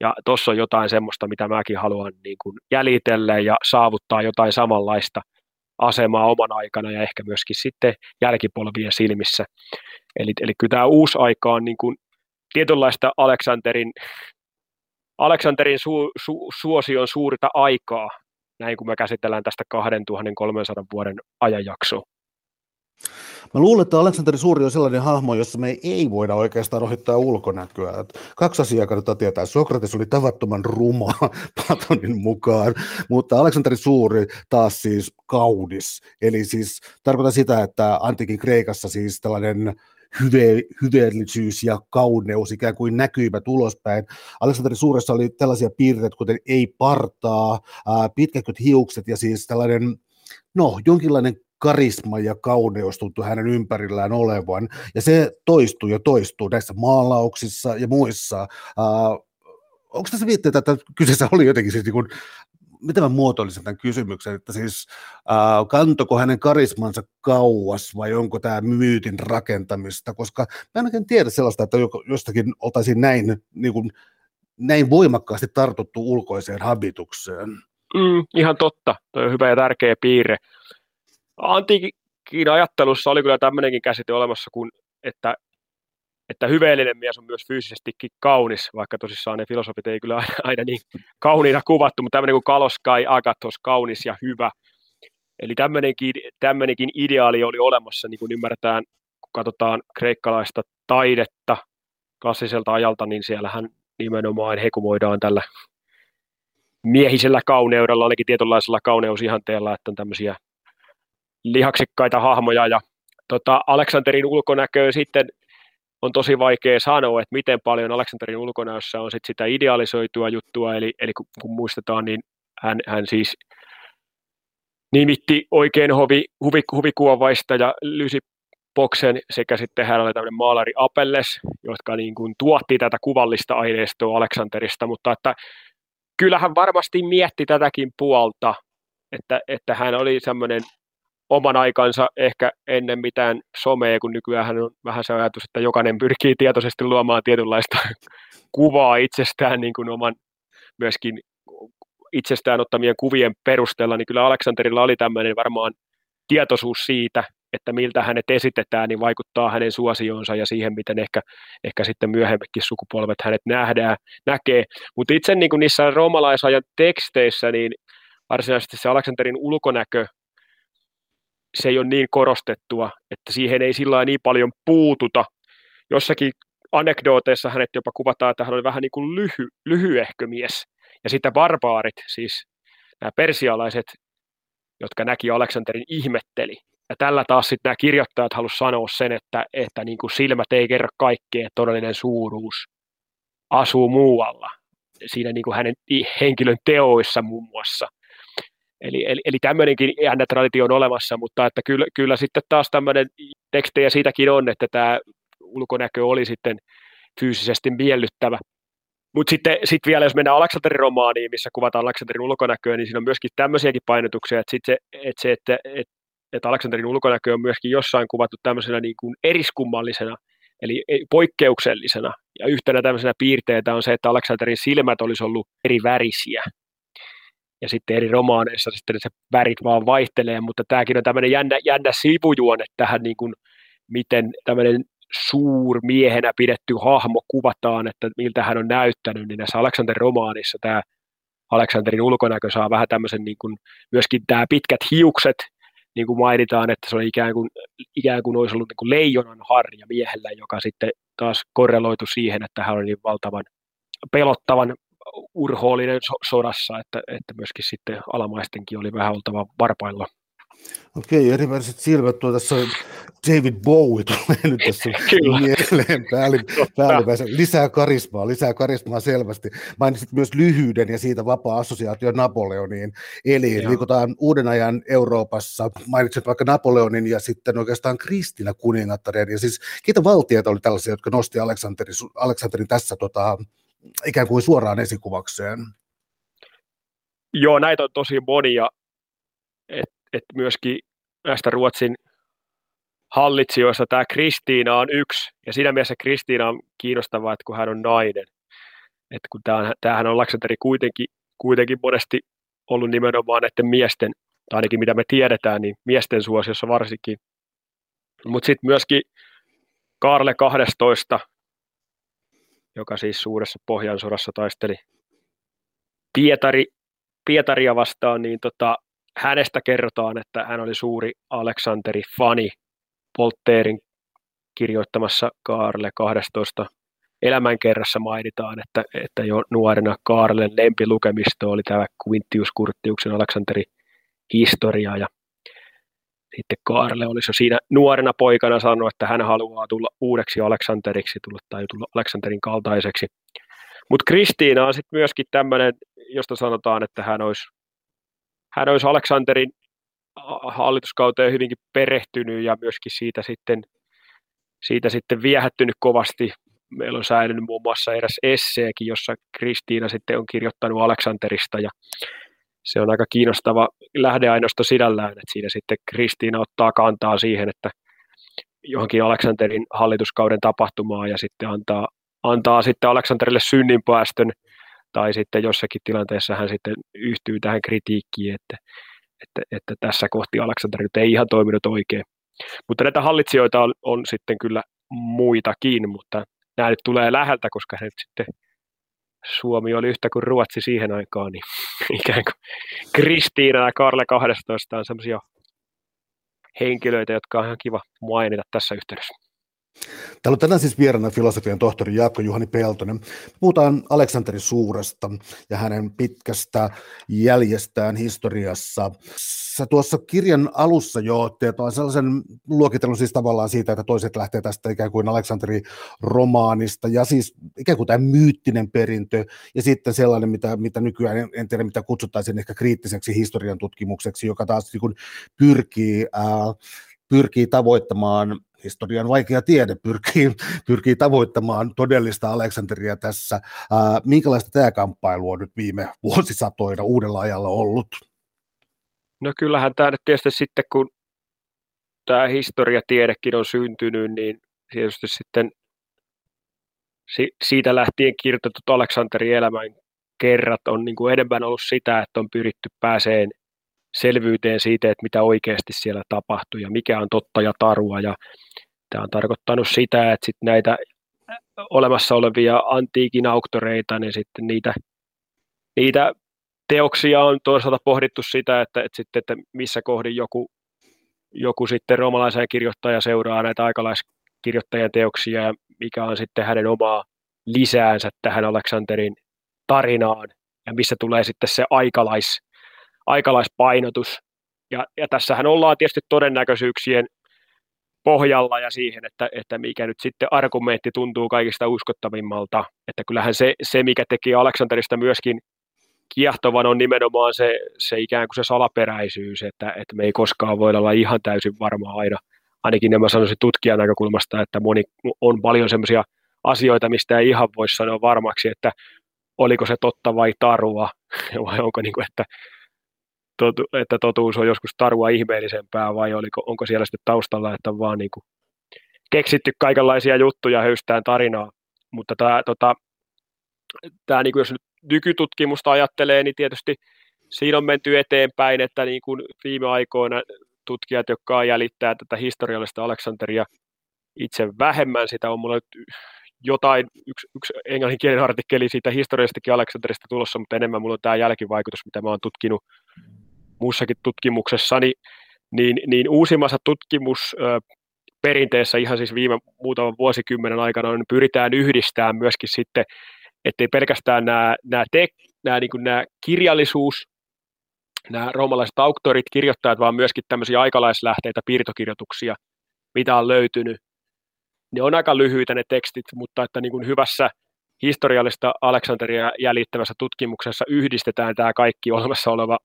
ja tuossa on jotain semmoista, mitä mäkin haluan niin kuin jäljitellä ja saavuttaa jotain samanlaista asemaa oman aikana ja ehkä myöskin sitten jälkipolvien silmissä. Eli, eli kyllä tämä uusi aika on niin kuin tietynlaista Aleksanterin, Aleksanterin su, su, suosion suurta aikaa, näin kun me käsitellään tästä 2300 vuoden ajanjaksoa. Mä luulen, että Aleksanteri Suuri on sellainen hahmo, jossa me ei voida oikeastaan ohittaa ulkonäköä. Kaksi asiaa kannattaa tietää. Sokrates oli tavattoman ruma Platonin mukaan, mutta Aleksanteri Suuri taas siis kaunis. Eli siis tarkoitan sitä, että antiikin Kreikassa siis tällainen hyve, hyveellisyys ja kauneus ikään kuin näkyivät ulospäin. Aleksanteri Suuressa oli tällaisia piirteitä, kuten ei partaa, pitkäköt hiukset ja siis tällainen no, jonkinlainen karisma ja kauneus tuntui hänen ympärillään olevan, ja se toistuu ja toistuu näissä maalauksissa ja muissa. Uh, onko tässä viitteitä, että kyseessä oli jotenkin siis niin kuin, miten mä muotoilisin tämän kysymyksen, että siis uh, kantoko hänen karismansa kauas vai onko tämä myytin rakentamista, koska mä en tiedä sellaista, että jostakin oltaisiin näin, niin kuin, näin voimakkaasti tartuttu ulkoiseen habitukseen. Mm, ihan totta, tuo on hyvä ja tärkeä piirre antiikin ajattelussa oli kyllä tämmöinenkin käsite olemassa, kun, että, että hyveellinen mies on myös fyysisestikin kaunis, vaikka tosissaan ne filosofit ei kyllä aina, aina niin kauniina kuvattu, mutta tämmöinen kuin kaloskai, agathos, kaunis ja hyvä. Eli tämmöinenkin, tämmöinenkin ideaali oli olemassa, niin kuin ymmärretään, kun katsotaan kreikkalaista taidetta klassiselta ajalta, niin siellähän nimenomaan hekumoidaan tällä miehisellä kauneudella, ainakin tietynlaisella kauneusihanteella, että on tämmöisiä lihaksikkaita hahmoja ja tota, Aleksanterin ulkonäköä sitten on tosi vaikea sanoa, että miten paljon Aleksanterin ulkonäössä on sit sitä idealisoitua juttua, eli, eli kun, kun muistetaan, niin hän, hän siis nimitti oikein hovi, huvi, huvikuovaista ja Lysipoksen sekä sitten hän oli tämmöinen maalari Apelles, jotka niin kuin tuotti tätä kuvallista aineistoa Aleksanterista, mutta että kyllähän varmasti mietti tätäkin puolta, että, että hän oli semmoinen oman aikansa ehkä ennen mitään somea, kun nykyään on vähän se ajatus, että jokainen pyrkii tietoisesti luomaan tietynlaista kuvaa itsestään niin kuin oman myöskin itsestään ottamien kuvien perusteella, niin kyllä Aleksanterilla oli tämmöinen varmaan tietoisuus siitä, että miltä hänet esitetään, niin vaikuttaa hänen suosionsa ja siihen, miten ehkä, ehkä sitten myöhemminkin sukupolvet hänet nähdään, näkee. Mutta itse niin kuin niissä roomalaisajan teksteissä, niin varsinaisesti se Aleksanterin ulkonäkö se ei ole niin korostettua, että siihen ei sillä niin paljon puututa. Jossakin anekdooteissa hänet jopa kuvataan, että hän oli vähän niin kuin lyhy, lyhyehkö mies. Ja sitten barbaarit, siis nämä persialaiset, jotka näki Aleksanterin, ihmetteli. Ja tällä taas sitten nämä kirjoittajat halusivat sanoa sen, että, että niin kuin silmät ei kerro kaikkea, todellinen suuruus asuu muualla. Siinä niin kuin hänen henkilön teoissa muun muassa. Eli, eli, eli tämmöinenkin jännä traditio on olemassa, mutta että kyllä, kyllä sitten taas tämmöinen tekstejä siitäkin on, että tämä ulkonäkö oli sitten fyysisesti miellyttävä. Mutta sitten sit vielä, jos mennään Aleksanterin romaaniin, missä kuvataan Aleksanterin ulkonäköä, niin siinä on myöskin tämmöisiäkin painotuksia, että, sit se, että, se, että, että, että Aleksanterin ulkonäkö on myöskin jossain kuvattu tämmöisenä niin kuin eriskummallisena, eli poikkeuksellisena. Ja yhtenä tämmöisenä piirteitä on se, että Aleksanterin silmät olisi ollut eri värisiä. Ja sitten eri romaaneissa sitten se värit vaan vaihtelee, mutta tämäkin on tämmöinen jännä, jännä sivujuone tähän, niin kuin, miten tämmöinen suurmiehenä pidetty hahmo kuvataan, että miltä hän on näyttänyt, niin näissä Aleksanterin romaanissa tämä Aleksanterin ulkonäkö saa vähän tämmöisen niin kuin, myöskin tämä pitkät hiukset, niin kuin mainitaan, että se on ikään kuin, ikään kuin olisi ollut niin kuin leijonan harja miehellä, joka sitten taas korreloitu siihen, että hän oli niin valtavan pelottavan urhoollinen so- sodassa, että, että myöskin sitten alamaistenkin oli vähän oltava varpailla. Okei, eriväriset silmät tuo tässä David Bowie tulee nyt tässä Kyllä. mieleen päällimmäisenä. Lisää karismaa, lisää karismaa selvästi. Mainitsit myös lyhyyden ja siitä vapaa assosiaatio Napoleoniin. Eli Joo. liikutaan uuden ajan Euroopassa. Mainitsit vaikka Napoleonin ja sitten oikeastaan Kristina kuningattaren. Ja siis ketä valtiot oli tällaisia, jotka nosti Aleksanterin, Aleksanterin tässä tota, ikään kuin suoraan esikuvakseen? Joo, näitä on tosi monia. Et, et myöskin näistä Ruotsin hallitsijoista tämä Kristiina on yksi, ja siinä mielessä Kristiina on kiinnostavaa, että kun hän on nainen. Että kun tämähän, tämähän on Laksanteri kuitenkin, kuitenkin monesti ollut nimenomaan näiden miesten, tai ainakin mitä me tiedetään, niin miesten suosiossa varsinkin. Mutta sitten myöskin Karle 12, joka siis suuressa Pohjansodassa taisteli Pietari, Pietaria vastaan, niin tota, hänestä kerrotaan, että hän oli suuri Aleksanteri-fani Voltairin kirjoittamassa Kaarle 12 elämänkerrassa mainitaan, että, että jo nuorena Kaarlen lempilukemisto oli tämä Quintius Curtiuksen Aleksanteri historia ja sitten Kaarle olisi jo siinä nuorena poikana sanonut, että hän haluaa tulla uudeksi Aleksanteriksi tulla, tai tulla Aleksanterin kaltaiseksi. Mutta Kristiina on sitten myöskin tämmöinen, josta sanotaan, että hän olisi, hän olisi Aleksanterin hallituskauteen hyvinkin perehtynyt ja myöskin siitä sitten, siitä sitten viehättynyt kovasti. Meillä on säilynyt muun muassa eräs esseekin, jossa Kristiina sitten on kirjoittanut Aleksanterista ja se on aika kiinnostava lähdeainosto sinällään, että siinä sitten Kristiina ottaa kantaa siihen, että johonkin Aleksanterin hallituskauden tapahtumaa ja sitten antaa, antaa sitten Aleksanterille synninpäästön tai sitten jossakin tilanteessa hän sitten yhtyy tähän kritiikkiin, että, että, että tässä kohti Aleksanteri ei ihan toiminut oikein. Mutta näitä hallitsijoita on, on sitten kyllä muitakin, mutta nämä nyt tulee läheltä, koska he nyt sitten Suomi oli yhtä kuin Ruotsi siihen aikaan, niin ikään kuin Kristiina ja Karle 12 on sellaisia henkilöitä, jotka on ihan kiva mainita tässä yhteydessä. Täällä on tänään siis vieraana filosofian tohtori Jaakko Juhani Peltonen. Puhutaan Aleksanteri Suuresta ja hänen pitkästä jäljestään historiassa. Sä tuossa kirjan alussa jo teet sellaisen luokitellun siis tavallaan siitä, että toiset lähtee tästä ikään kuin Aleksanteri romaanista ja siis ikään kuin tämä myyttinen perintö ja sitten sellainen, mitä, mitä nykyään en, en tiedä, mitä kutsuttaisiin ehkä kriittiseksi historian tutkimukseksi, joka taas niin pyrkii, ää, pyrkii tavoittamaan historian vaikea tiede pyrkii, pyrkii tavoittamaan todellista Aleksanteria tässä. Ää, minkälaista tämä kamppailu on nyt viime vuosisatoina uudella ajalla ollut? No kyllähän tämä nyt tietysti sitten, kun tämä historiatiedekin on syntynyt, niin tietysti sitten siitä lähtien kirjoitetut Aleksanterin elämän kerrat on niin kuin enemmän ollut sitä, että on pyritty pääseen selvyyteen siitä, että mitä oikeasti siellä tapahtui ja mikä on totta ja tarua. Ja tämä on tarkoittanut sitä, että sit näitä olemassa olevia antiikin auktoreita, niin sitten niitä, niitä teoksia on toisaalta pohdittu sitä, että, että, sitten, että missä kohdin joku, joku sitten roomalaisen kirjoittaja seuraa näitä aikalaiskirjoittajien teoksia ja mikä on sitten hänen omaa lisäänsä tähän Aleksanterin tarinaan ja missä tulee sitten se aikalais, aikalaispainotus. Ja, ja tässähän ollaan tietysti todennäköisyyksien pohjalla ja siihen, että, että mikä nyt sitten argumentti tuntuu kaikista uskottavimmalta. Että kyllähän se, se mikä teki Aleksanterista myöskin kiehtovan on nimenomaan se, se ikään kuin se salaperäisyys, että, että me ei koskaan voi olla ihan täysin varma aina. Ainakin mä sanoisin tutkijan näkökulmasta, että moni on paljon sellaisia asioita, mistä ei ihan voi sanoa varmaksi, että oliko se totta vai tarua, vai onko niin kuin, että totu, että totuus on joskus tarua ihmeellisempää vai oliko, onko siellä sitten taustalla, että on vaan niin kuin keksitty kaikenlaisia juttuja höystään tarinaa. Mutta tämä, tota, tämä niin kuin jos nyt nykytutkimusta ajattelee, niin tietysti siinä on menty eteenpäin, että niin kuin viime aikoina tutkijat, jotka jäljittää tätä historiallista Aleksanteria itse vähemmän, sitä on mulla nyt jotain, yksi, yksi englanninkielinen artikkeli siitä historiallistakin Aleksanterista tulossa, mutta enemmän mulla on tämä jälkivaikutus, mitä mä oon tutkinut muussakin tutkimuksessani, niin, niin uusimmassa tutkimus perinteessä ihan siis viime muutaman vuosikymmenen aikana niin pyritään yhdistämään myöskin sitten, ettei pelkästään nämä, nämä, te, nämä, niin nämä kirjallisuus, nämä roomalaiset auktorit, kirjoittajat, vaan myöskin tämmöisiä aikalaislähteitä, piirtokirjoituksia, mitä on löytynyt. Ne on aika lyhyitä ne tekstit, mutta että niin kuin hyvässä historiallista Aleksanteria jäljittävässä tutkimuksessa yhdistetään tämä kaikki olemassa oleva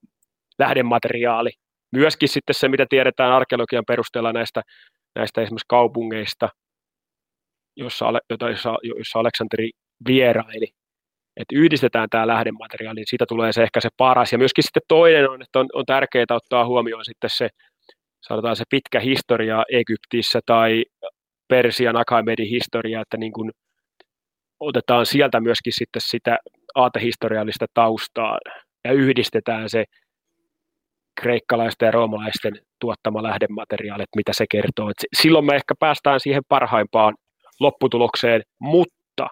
lähdemateriaali. Myöskin sitten se, mitä tiedetään arkeologian perusteella näistä, näistä esimerkiksi kaupungeista, jossa, jossa, jossa Aleksanteri vieraili. Että yhdistetään tämä lähdemateriaali, niin siitä tulee se ehkä se paras. Ja myöskin sitten toinen on, että on, on tärkeää ottaa huomioon sitten se, sanotaan se pitkä historia Egyptissä tai Persian Akamedin historia, että niin kuin otetaan sieltä myöskin sitten sitä aatehistoriallista taustaa ja yhdistetään se kreikkalaisten ja roomalaisten tuottama lähdemateriaali, että mitä se kertoo. Et silloin me ehkä päästään siihen parhaimpaan lopputulokseen, mutta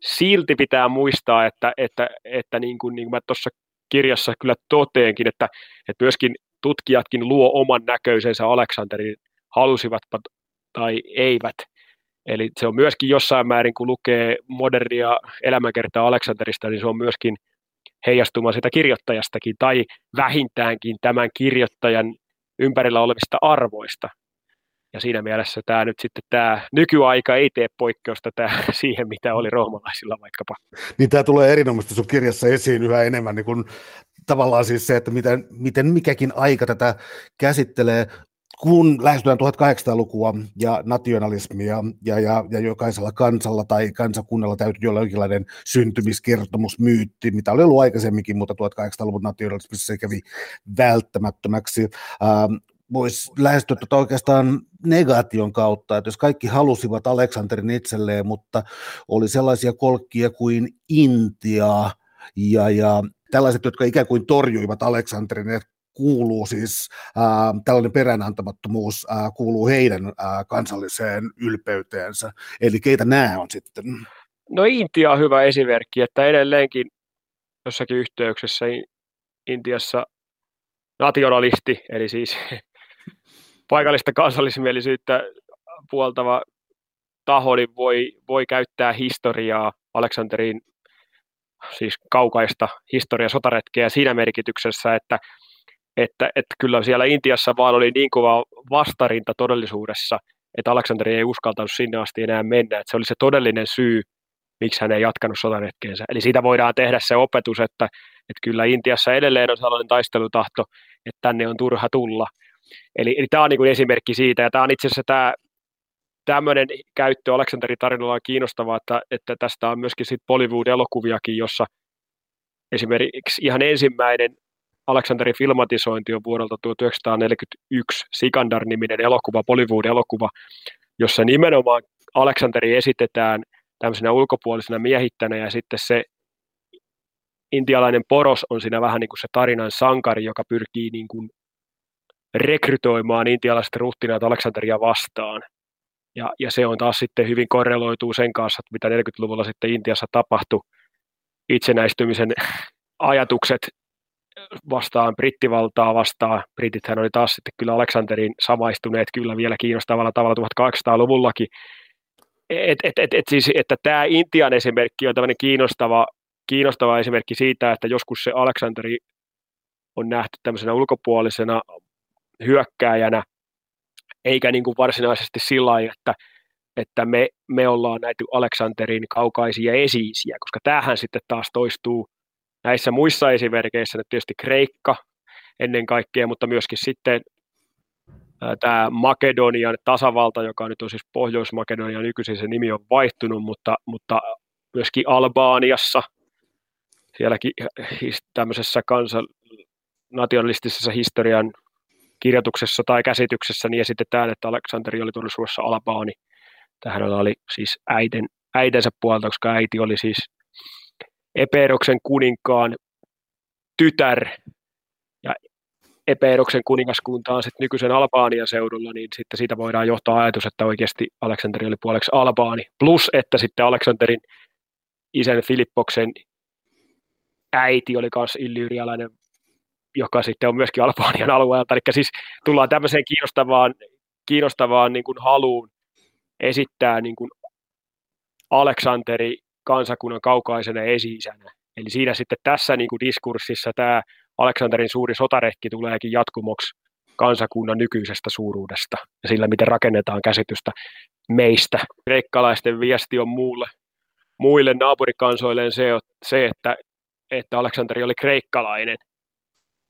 silti pitää muistaa, että, että, että niin kuin, niin kuin mä tuossa kirjassa kyllä toteenkin, että, että myöskin tutkijatkin luo oman näköisensä Aleksanterin, halusivatpa tai eivät. Eli se on myöskin jossain määrin, kun lukee modernia elämänkertaa Aleksanterista, niin se on myöskin heijastumaan sitä kirjoittajastakin tai vähintäänkin tämän kirjoittajan ympärillä olevista arvoista. Ja siinä mielessä tämä nyt sitten tämä nykyaika ei tee poikkeusta tämä, siihen, mitä oli roomalaisilla vaikkapa. Niin tämä tulee erinomaisesti sun kirjassa esiin yhä enemmän, niin kun tavallaan siis se, että miten, miten mikäkin aika tätä käsittelee kun lähestytään 1800-lukua ja nationalismia ja, ja, ja jokaisella kansalla tai kansakunnalla täytyy olla jonkinlainen syntymiskertomus, myytti, mitä oli ollut aikaisemminkin, mutta 1800-luvun nationalismissa se kävi välttämättömäksi. Ähm, voisi lähestyä tuota oikeastaan negaation kautta, että jos kaikki halusivat Aleksanterin itselleen, mutta oli sellaisia kolkkia kuin Intia ja, ja tällaiset, jotka ikään kuin torjuivat Aleksanterin, kuuluu siis, ää, tällainen peränantamattomuus ää, kuuluu heidän ää, kansalliseen ylpeyteensä. Eli keitä nämä on sitten? No Intia on hyvä esimerkki, että edelleenkin jossakin yhteyksessä Intiassa nationalisti, eli siis paikallista kansallismielisyyttä puoltava taho niin voi, voi käyttää historiaa Aleksanterin siis kaukaista historia sotaretkeä siinä merkityksessä, että että, että kyllä siellä Intiassa vaan oli niin kova vastarinta todellisuudessa, että Aleksanteri ei uskaltanut sinne asti enää mennä, että se oli se todellinen syy, miksi hän ei jatkanut sotaretkeensä. Eli siitä voidaan tehdä se opetus, että, että kyllä Intiassa edelleen on sellainen taistelutahto, että tänne on turha tulla. Eli, eli tämä on niin kuin esimerkki siitä, ja tämä on itse asiassa tämä tämmöinen käyttö Aleksanterin tarinalla on kiinnostavaa, että, että tästä on myöskin sit Bollywood-elokuviakin, jossa esimerkiksi ihan ensimmäinen Aleksanterin filmatisointi on vuodelta 1941 Sikandar-niminen elokuva, Bollywood-elokuva, jossa nimenomaan Aleksanteri esitetään tämmöisenä ulkopuolisena miehittänä ja sitten se intialainen poros on siinä vähän niin kuin se tarinan sankari, joka pyrkii niin kuin rekrytoimaan intialaiset ruhtinaat Aleksanteria vastaan. Ja, ja se on taas sitten hyvin korreloituu sen kanssa, mitä 40-luvulla sitten Intiassa tapahtui itsenäistymisen ajatukset vastaan brittivaltaa vastaan. Britithän oli taas sitten kyllä Aleksanterin samaistuneet kyllä vielä kiinnostavalla tavalla 1800-luvullakin. Et, et, et, et siis, että tämä Intian esimerkki on tämmöinen kiinnostava, kiinnostava esimerkki siitä, että joskus se Aleksanteri on nähty tämmöisenä ulkopuolisena hyökkääjänä, eikä niin kuin varsinaisesti sillä lailla, että, että me, me ollaan näitä Aleksanterin kaukaisia esiisiä, koska tämähän sitten taas toistuu näissä muissa esimerkkeissä nyt tietysti Kreikka ennen kaikkea, mutta myöskin sitten tämä Makedonian tasavalta, joka nyt on siis Pohjois-Makedonia, nykyisin se nimi on vaihtunut, mutta, mutta myöskin Albaaniassa, sielläkin tämmöisessä kansan, nationalistisessa historian kirjoituksessa tai käsityksessä niin esitetään, että Aleksanteri oli todellisuudessa Alabaani. Tähän oli siis äiten, äitensä puolta, koska äiti oli siis Eperoksen kuninkaan tytär ja Eperoksen kuningaskunta on sitten nykyisen Albaanian seudulla, niin sitten siitä voidaan johtaa ajatus, että oikeasti Aleksanteri oli puoleksi Albaani. Plus, että sitten Aleksanterin isän Filippoksen äiti oli myös illyrialainen, joka sitten on myöskin Albaanian alueelta. Eli siis tullaan tämmöiseen kiinnostavaan, kiinnostavaan niin kuin haluun esittää niin kuin Aleksanteri kansakunnan kaukaisena esi-isänä. Eli siinä sitten tässä niin kuin diskurssissa tämä Aleksanterin suuri sotarekki tuleekin jatkumoksi kansakunnan nykyisestä suuruudesta ja sillä, miten rakennetaan käsitystä meistä. Kreikkalaisten viesti on muulle, muille naapurikansoille se, se että, että Aleksanteri oli kreikkalainen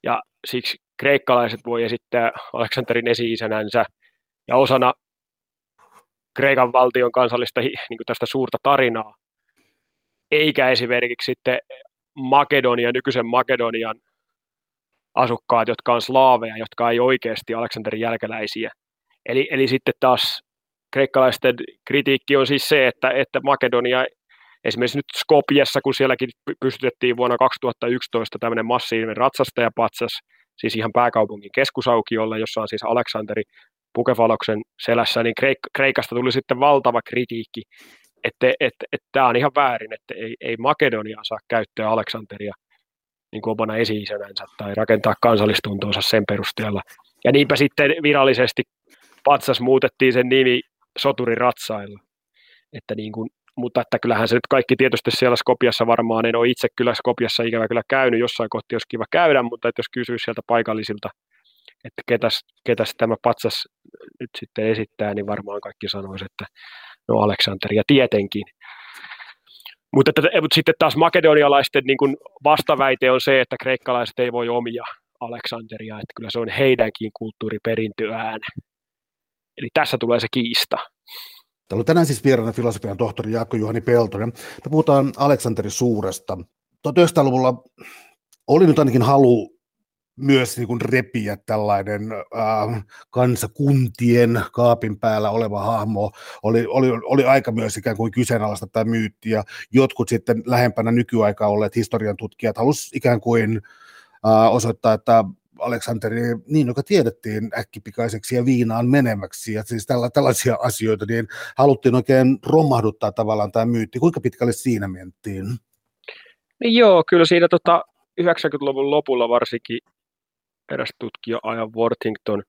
ja siksi kreikkalaiset voi esittää Aleksanterin esi-isänänsä ja osana Kreikan valtion kansallista niin tästä suurta tarinaa, eikä esimerkiksi sitten Makedonia, nykyisen Makedonian asukkaat, jotka on slaaveja, jotka ei oikeasti Aleksanterin jälkeläisiä. Eli, eli sitten taas kreikkalaisten kritiikki on siis se, että, että Makedonia, esimerkiksi nyt Skopjessa, kun sielläkin pystytettiin vuonna 2011 tämmöinen massiivinen ratsastajapatsas, siis ihan pääkaupungin keskusaukiolla, jossa on siis Aleksanteri Pukefaloksen selässä, niin Kreik- Kreikasta tuli sitten valtava kritiikki, että, että, että tämä on ihan väärin, että ei, ei Makedonia saa käyttöä Aleksanteria niin kuin omana esi tai rakentaa kansallistuntonsa sen perusteella. Ja niinpä sitten virallisesti patsas muutettiin sen nimi Soturiratsailla. Että niin kuin, mutta että kyllähän se nyt kaikki tietysti siellä Skopiassa varmaan, en ole itse kyllä Skopiassa ikävä kyllä käynyt, jossain kohti olisi kiva käydä, mutta että jos kysyisi sieltä paikallisilta, että ketäs, ketäs tämä patsas nyt sitten esittää, niin varmaan kaikki sanoisivat, että no Aleksanteri, ja tietenkin. Mutta, että, mutta sitten taas makedonialaisten niin kuin vastaväite on se, että kreikkalaiset ei voi omia Aleksanteria, että kyllä se on heidänkin kulttuuriperintöään. Eli tässä tulee se kiista. Täällä on tänään siis vieraana filosofian tohtori Jaakko Juhani Peltonen. Me puhutaan Aleksanteri Suuresta. 1900-luvulla oli nyt ainakin halu myös niin kuin repiä tällainen äh, kansakuntien kaapin päällä oleva hahmo oli, oli, oli aika myös ikään kuin kyseenalaista tämä myytti, ja jotkut sitten lähempänä nykyaikaa olleet historian tutkijat halusivat ikään kuin äh, osoittaa, että Aleksanteri, niin joka tiedettiin äkkipikaiseksi ja viinaan menemäksi, ja siis tällä, tällaisia asioita, niin haluttiin oikein romahduttaa tavallaan tämä myytti. Kuinka pitkälle siinä mentiin? Niin joo, kyllä siinä tota 90-luvun lopulla varsinkin eräs tutkija Ajan Worthington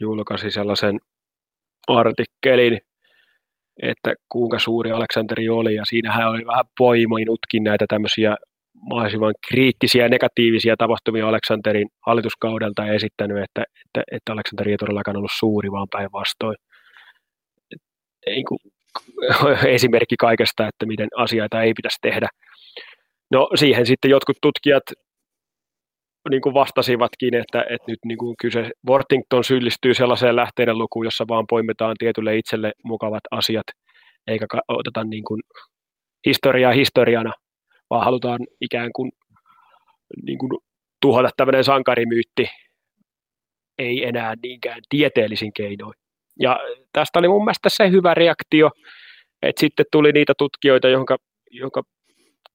julkaisi sellaisen artikkelin, että kuinka suuri Aleksanteri oli, ja siinä hän oli vähän poiminutkin näitä tämmöisiä mahdollisimman kriittisiä ja negatiivisia tapahtumia Aleksanterin hallituskaudelta ja esittänyt, että, että, että Aleksanteri ei todellakaan ollut suuri, vaan päinvastoin. Esimerkki kaikesta, että miten asioita ei pitäisi tehdä. No siihen sitten jotkut tutkijat niin kuin vastasivatkin, että, että nyt niin kuin kyse, Worthington syyllistyy sellaiseen lähteiden lukuun, jossa vaan poimitaan tietylle itselle mukavat asiat, eikä oteta niin kuin historiaa historiana, vaan halutaan ikään kuin, niin kuin tuhota tämmöinen sankarimyytti, ei enää niinkään tieteellisin keinoin. Ja tästä oli mun mielestä se hyvä reaktio, että sitten tuli niitä tutkijoita, jonka, jonka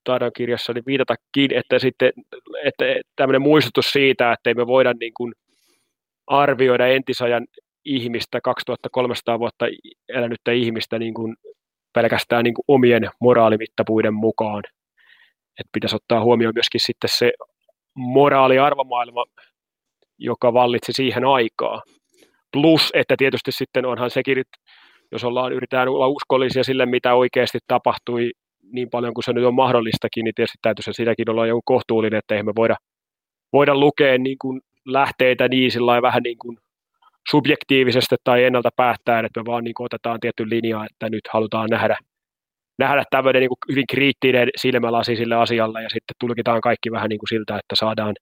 taidan kirjassani viitatakin, että sitten että tämmöinen muistutus siitä, että me voida niin kuin arvioida entisajan ihmistä, 2300 vuotta elänyttä ihmistä niin kuin pelkästään niin kuin omien moraalimittapuiden mukaan. Että pitäisi ottaa huomioon myöskin sitten se moraaliarvomaailma, joka vallitsi siihen aikaa. Plus, että tietysti sitten onhan sekin, jos ollaan, yritetään olla uskollisia sille, mitä oikeasti tapahtui niin paljon kuin se nyt on mahdollistakin, niin tietysti täytyisi sitäkin olla joku kohtuullinen, että me voida, voida lukea niin kuin lähteitä niin sillä vähän niin kuin subjektiivisesti tai ennalta päättäen, että me vaan niin kuin otetaan tietty linja, että nyt halutaan nähdä, nähdä tämmöinen niin kuin hyvin kriittinen silmälasi sille asialle ja sitten tulkitaan kaikki vähän niin kuin siltä, että saadaan,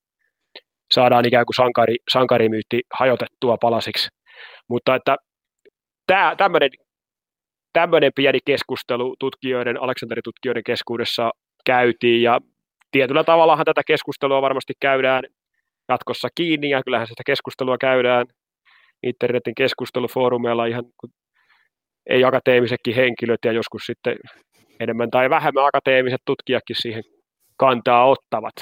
saadaan ikään kuin sankari, sankarimyytti hajotettua palasiksi. Mutta että tämä, tämmöinen tämmöinen pieni keskustelu tutkijoiden, Aleksanteritutkijoiden keskuudessa käytiin ja tietyllä tavallahan tätä keskustelua varmasti käydään jatkossa kiinni, ja kyllähän sitä keskustelua käydään internetin keskustelufoorumeilla ihan ei akateemisetkin henkilöt ja joskus sitten enemmän tai vähemmän akateemiset tutkijakin siihen kantaa ottavat.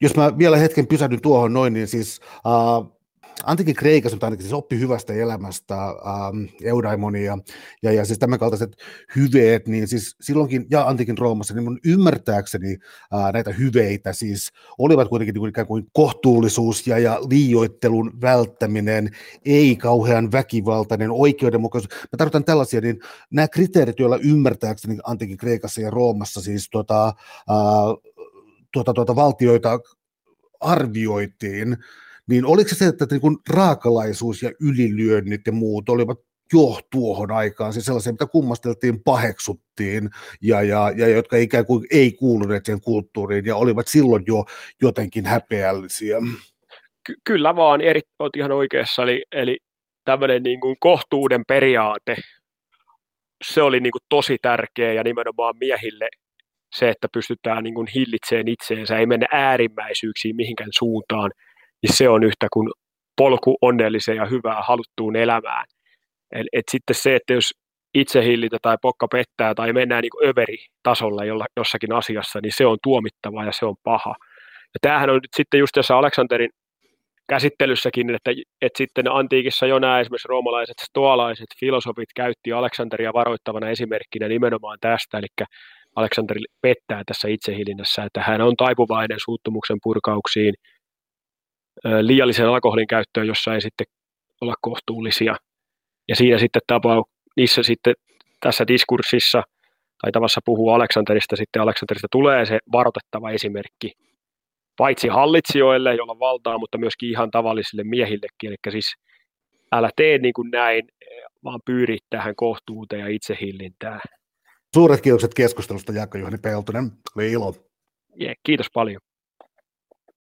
Jos mä vielä hetken pysähdyn tuohon noin, niin siis uh, antikin Kreikassa mutta ainakin siis oppi hyvästä elämästä, ähm, eudaimonia ja, ja siis tämän kaltaiset hyveet, niin siis silloinkin, ja antikin Roomassa, niin mun ymmärtääkseni äh, näitä hyveitä siis olivat kuitenkin niin kuin ikään kuin kohtuullisuus ja, ja liioittelun välttäminen, ei kauhean väkivaltainen oikeudenmukaisuus. Mä tarkoitan tällaisia, niin nämä kriteerit, joilla ymmärtääkseni antikin Kreikassa ja Roomassa siis tuota, äh, tuota, tuota valtioita arvioitiin, niin oliko se että niin kuin raakalaisuus ja ylilyönnit ja muut olivat jo tuohon aikaan, siis sellaisia, mitä kummasteltiin, paheksuttiin, ja, ja, ja jotka ikään kuin ei kuuluneet siihen kulttuuriin, ja olivat silloin jo jotenkin häpeällisiä. Ky- kyllä vaan, eri, olet ihan oikeassa, eli, eli tämmöinen niin kuin kohtuuden periaate, se oli niin kuin tosi tärkeä, ja nimenomaan miehille se, että pystytään niin kuin hillitsemään itseensä, ei mennä äärimmäisyyksiin mihinkään suuntaan, niin se on yhtä kuin polku onnelliseen ja hyvään haluttuun elämään. Et, et sitten se, että jos itsehillitä tai pokka pettää tai mennään niin överi-tasolla jolla, jossakin asiassa, niin se on tuomittavaa ja se on paha. Ja tämähän on nyt sitten just tässä Aleksanterin käsittelyssäkin, että, että sitten antiikissa jo nämä esimerkiksi roomalaiset stoalaiset filosofit käytti Aleksanteria varoittavana esimerkkinä nimenomaan tästä, eli Aleksanteri pettää tässä itsehilinnässä, että hän on taipuvainen suuttumuksen purkauksiin – liiallisen alkoholin käyttöön, jossa ei sitten olla kohtuullisia. Ja siinä sitten tapaa, niissä sitten tässä diskurssissa tai tavassa puhuu Aleksanterista, sitten Aleksanterista tulee se varoitettava esimerkki, paitsi hallitsijoille, joilla on valtaa, mutta myöskin ihan tavallisille miehillekin. Eli siis älä tee niin kuin näin, vaan pyri tähän kohtuuteen ja itsehillintään. Suuret kiitokset keskustelusta, Jaakko Juhani Peltonen. Oli ilo. Yeah, kiitos paljon.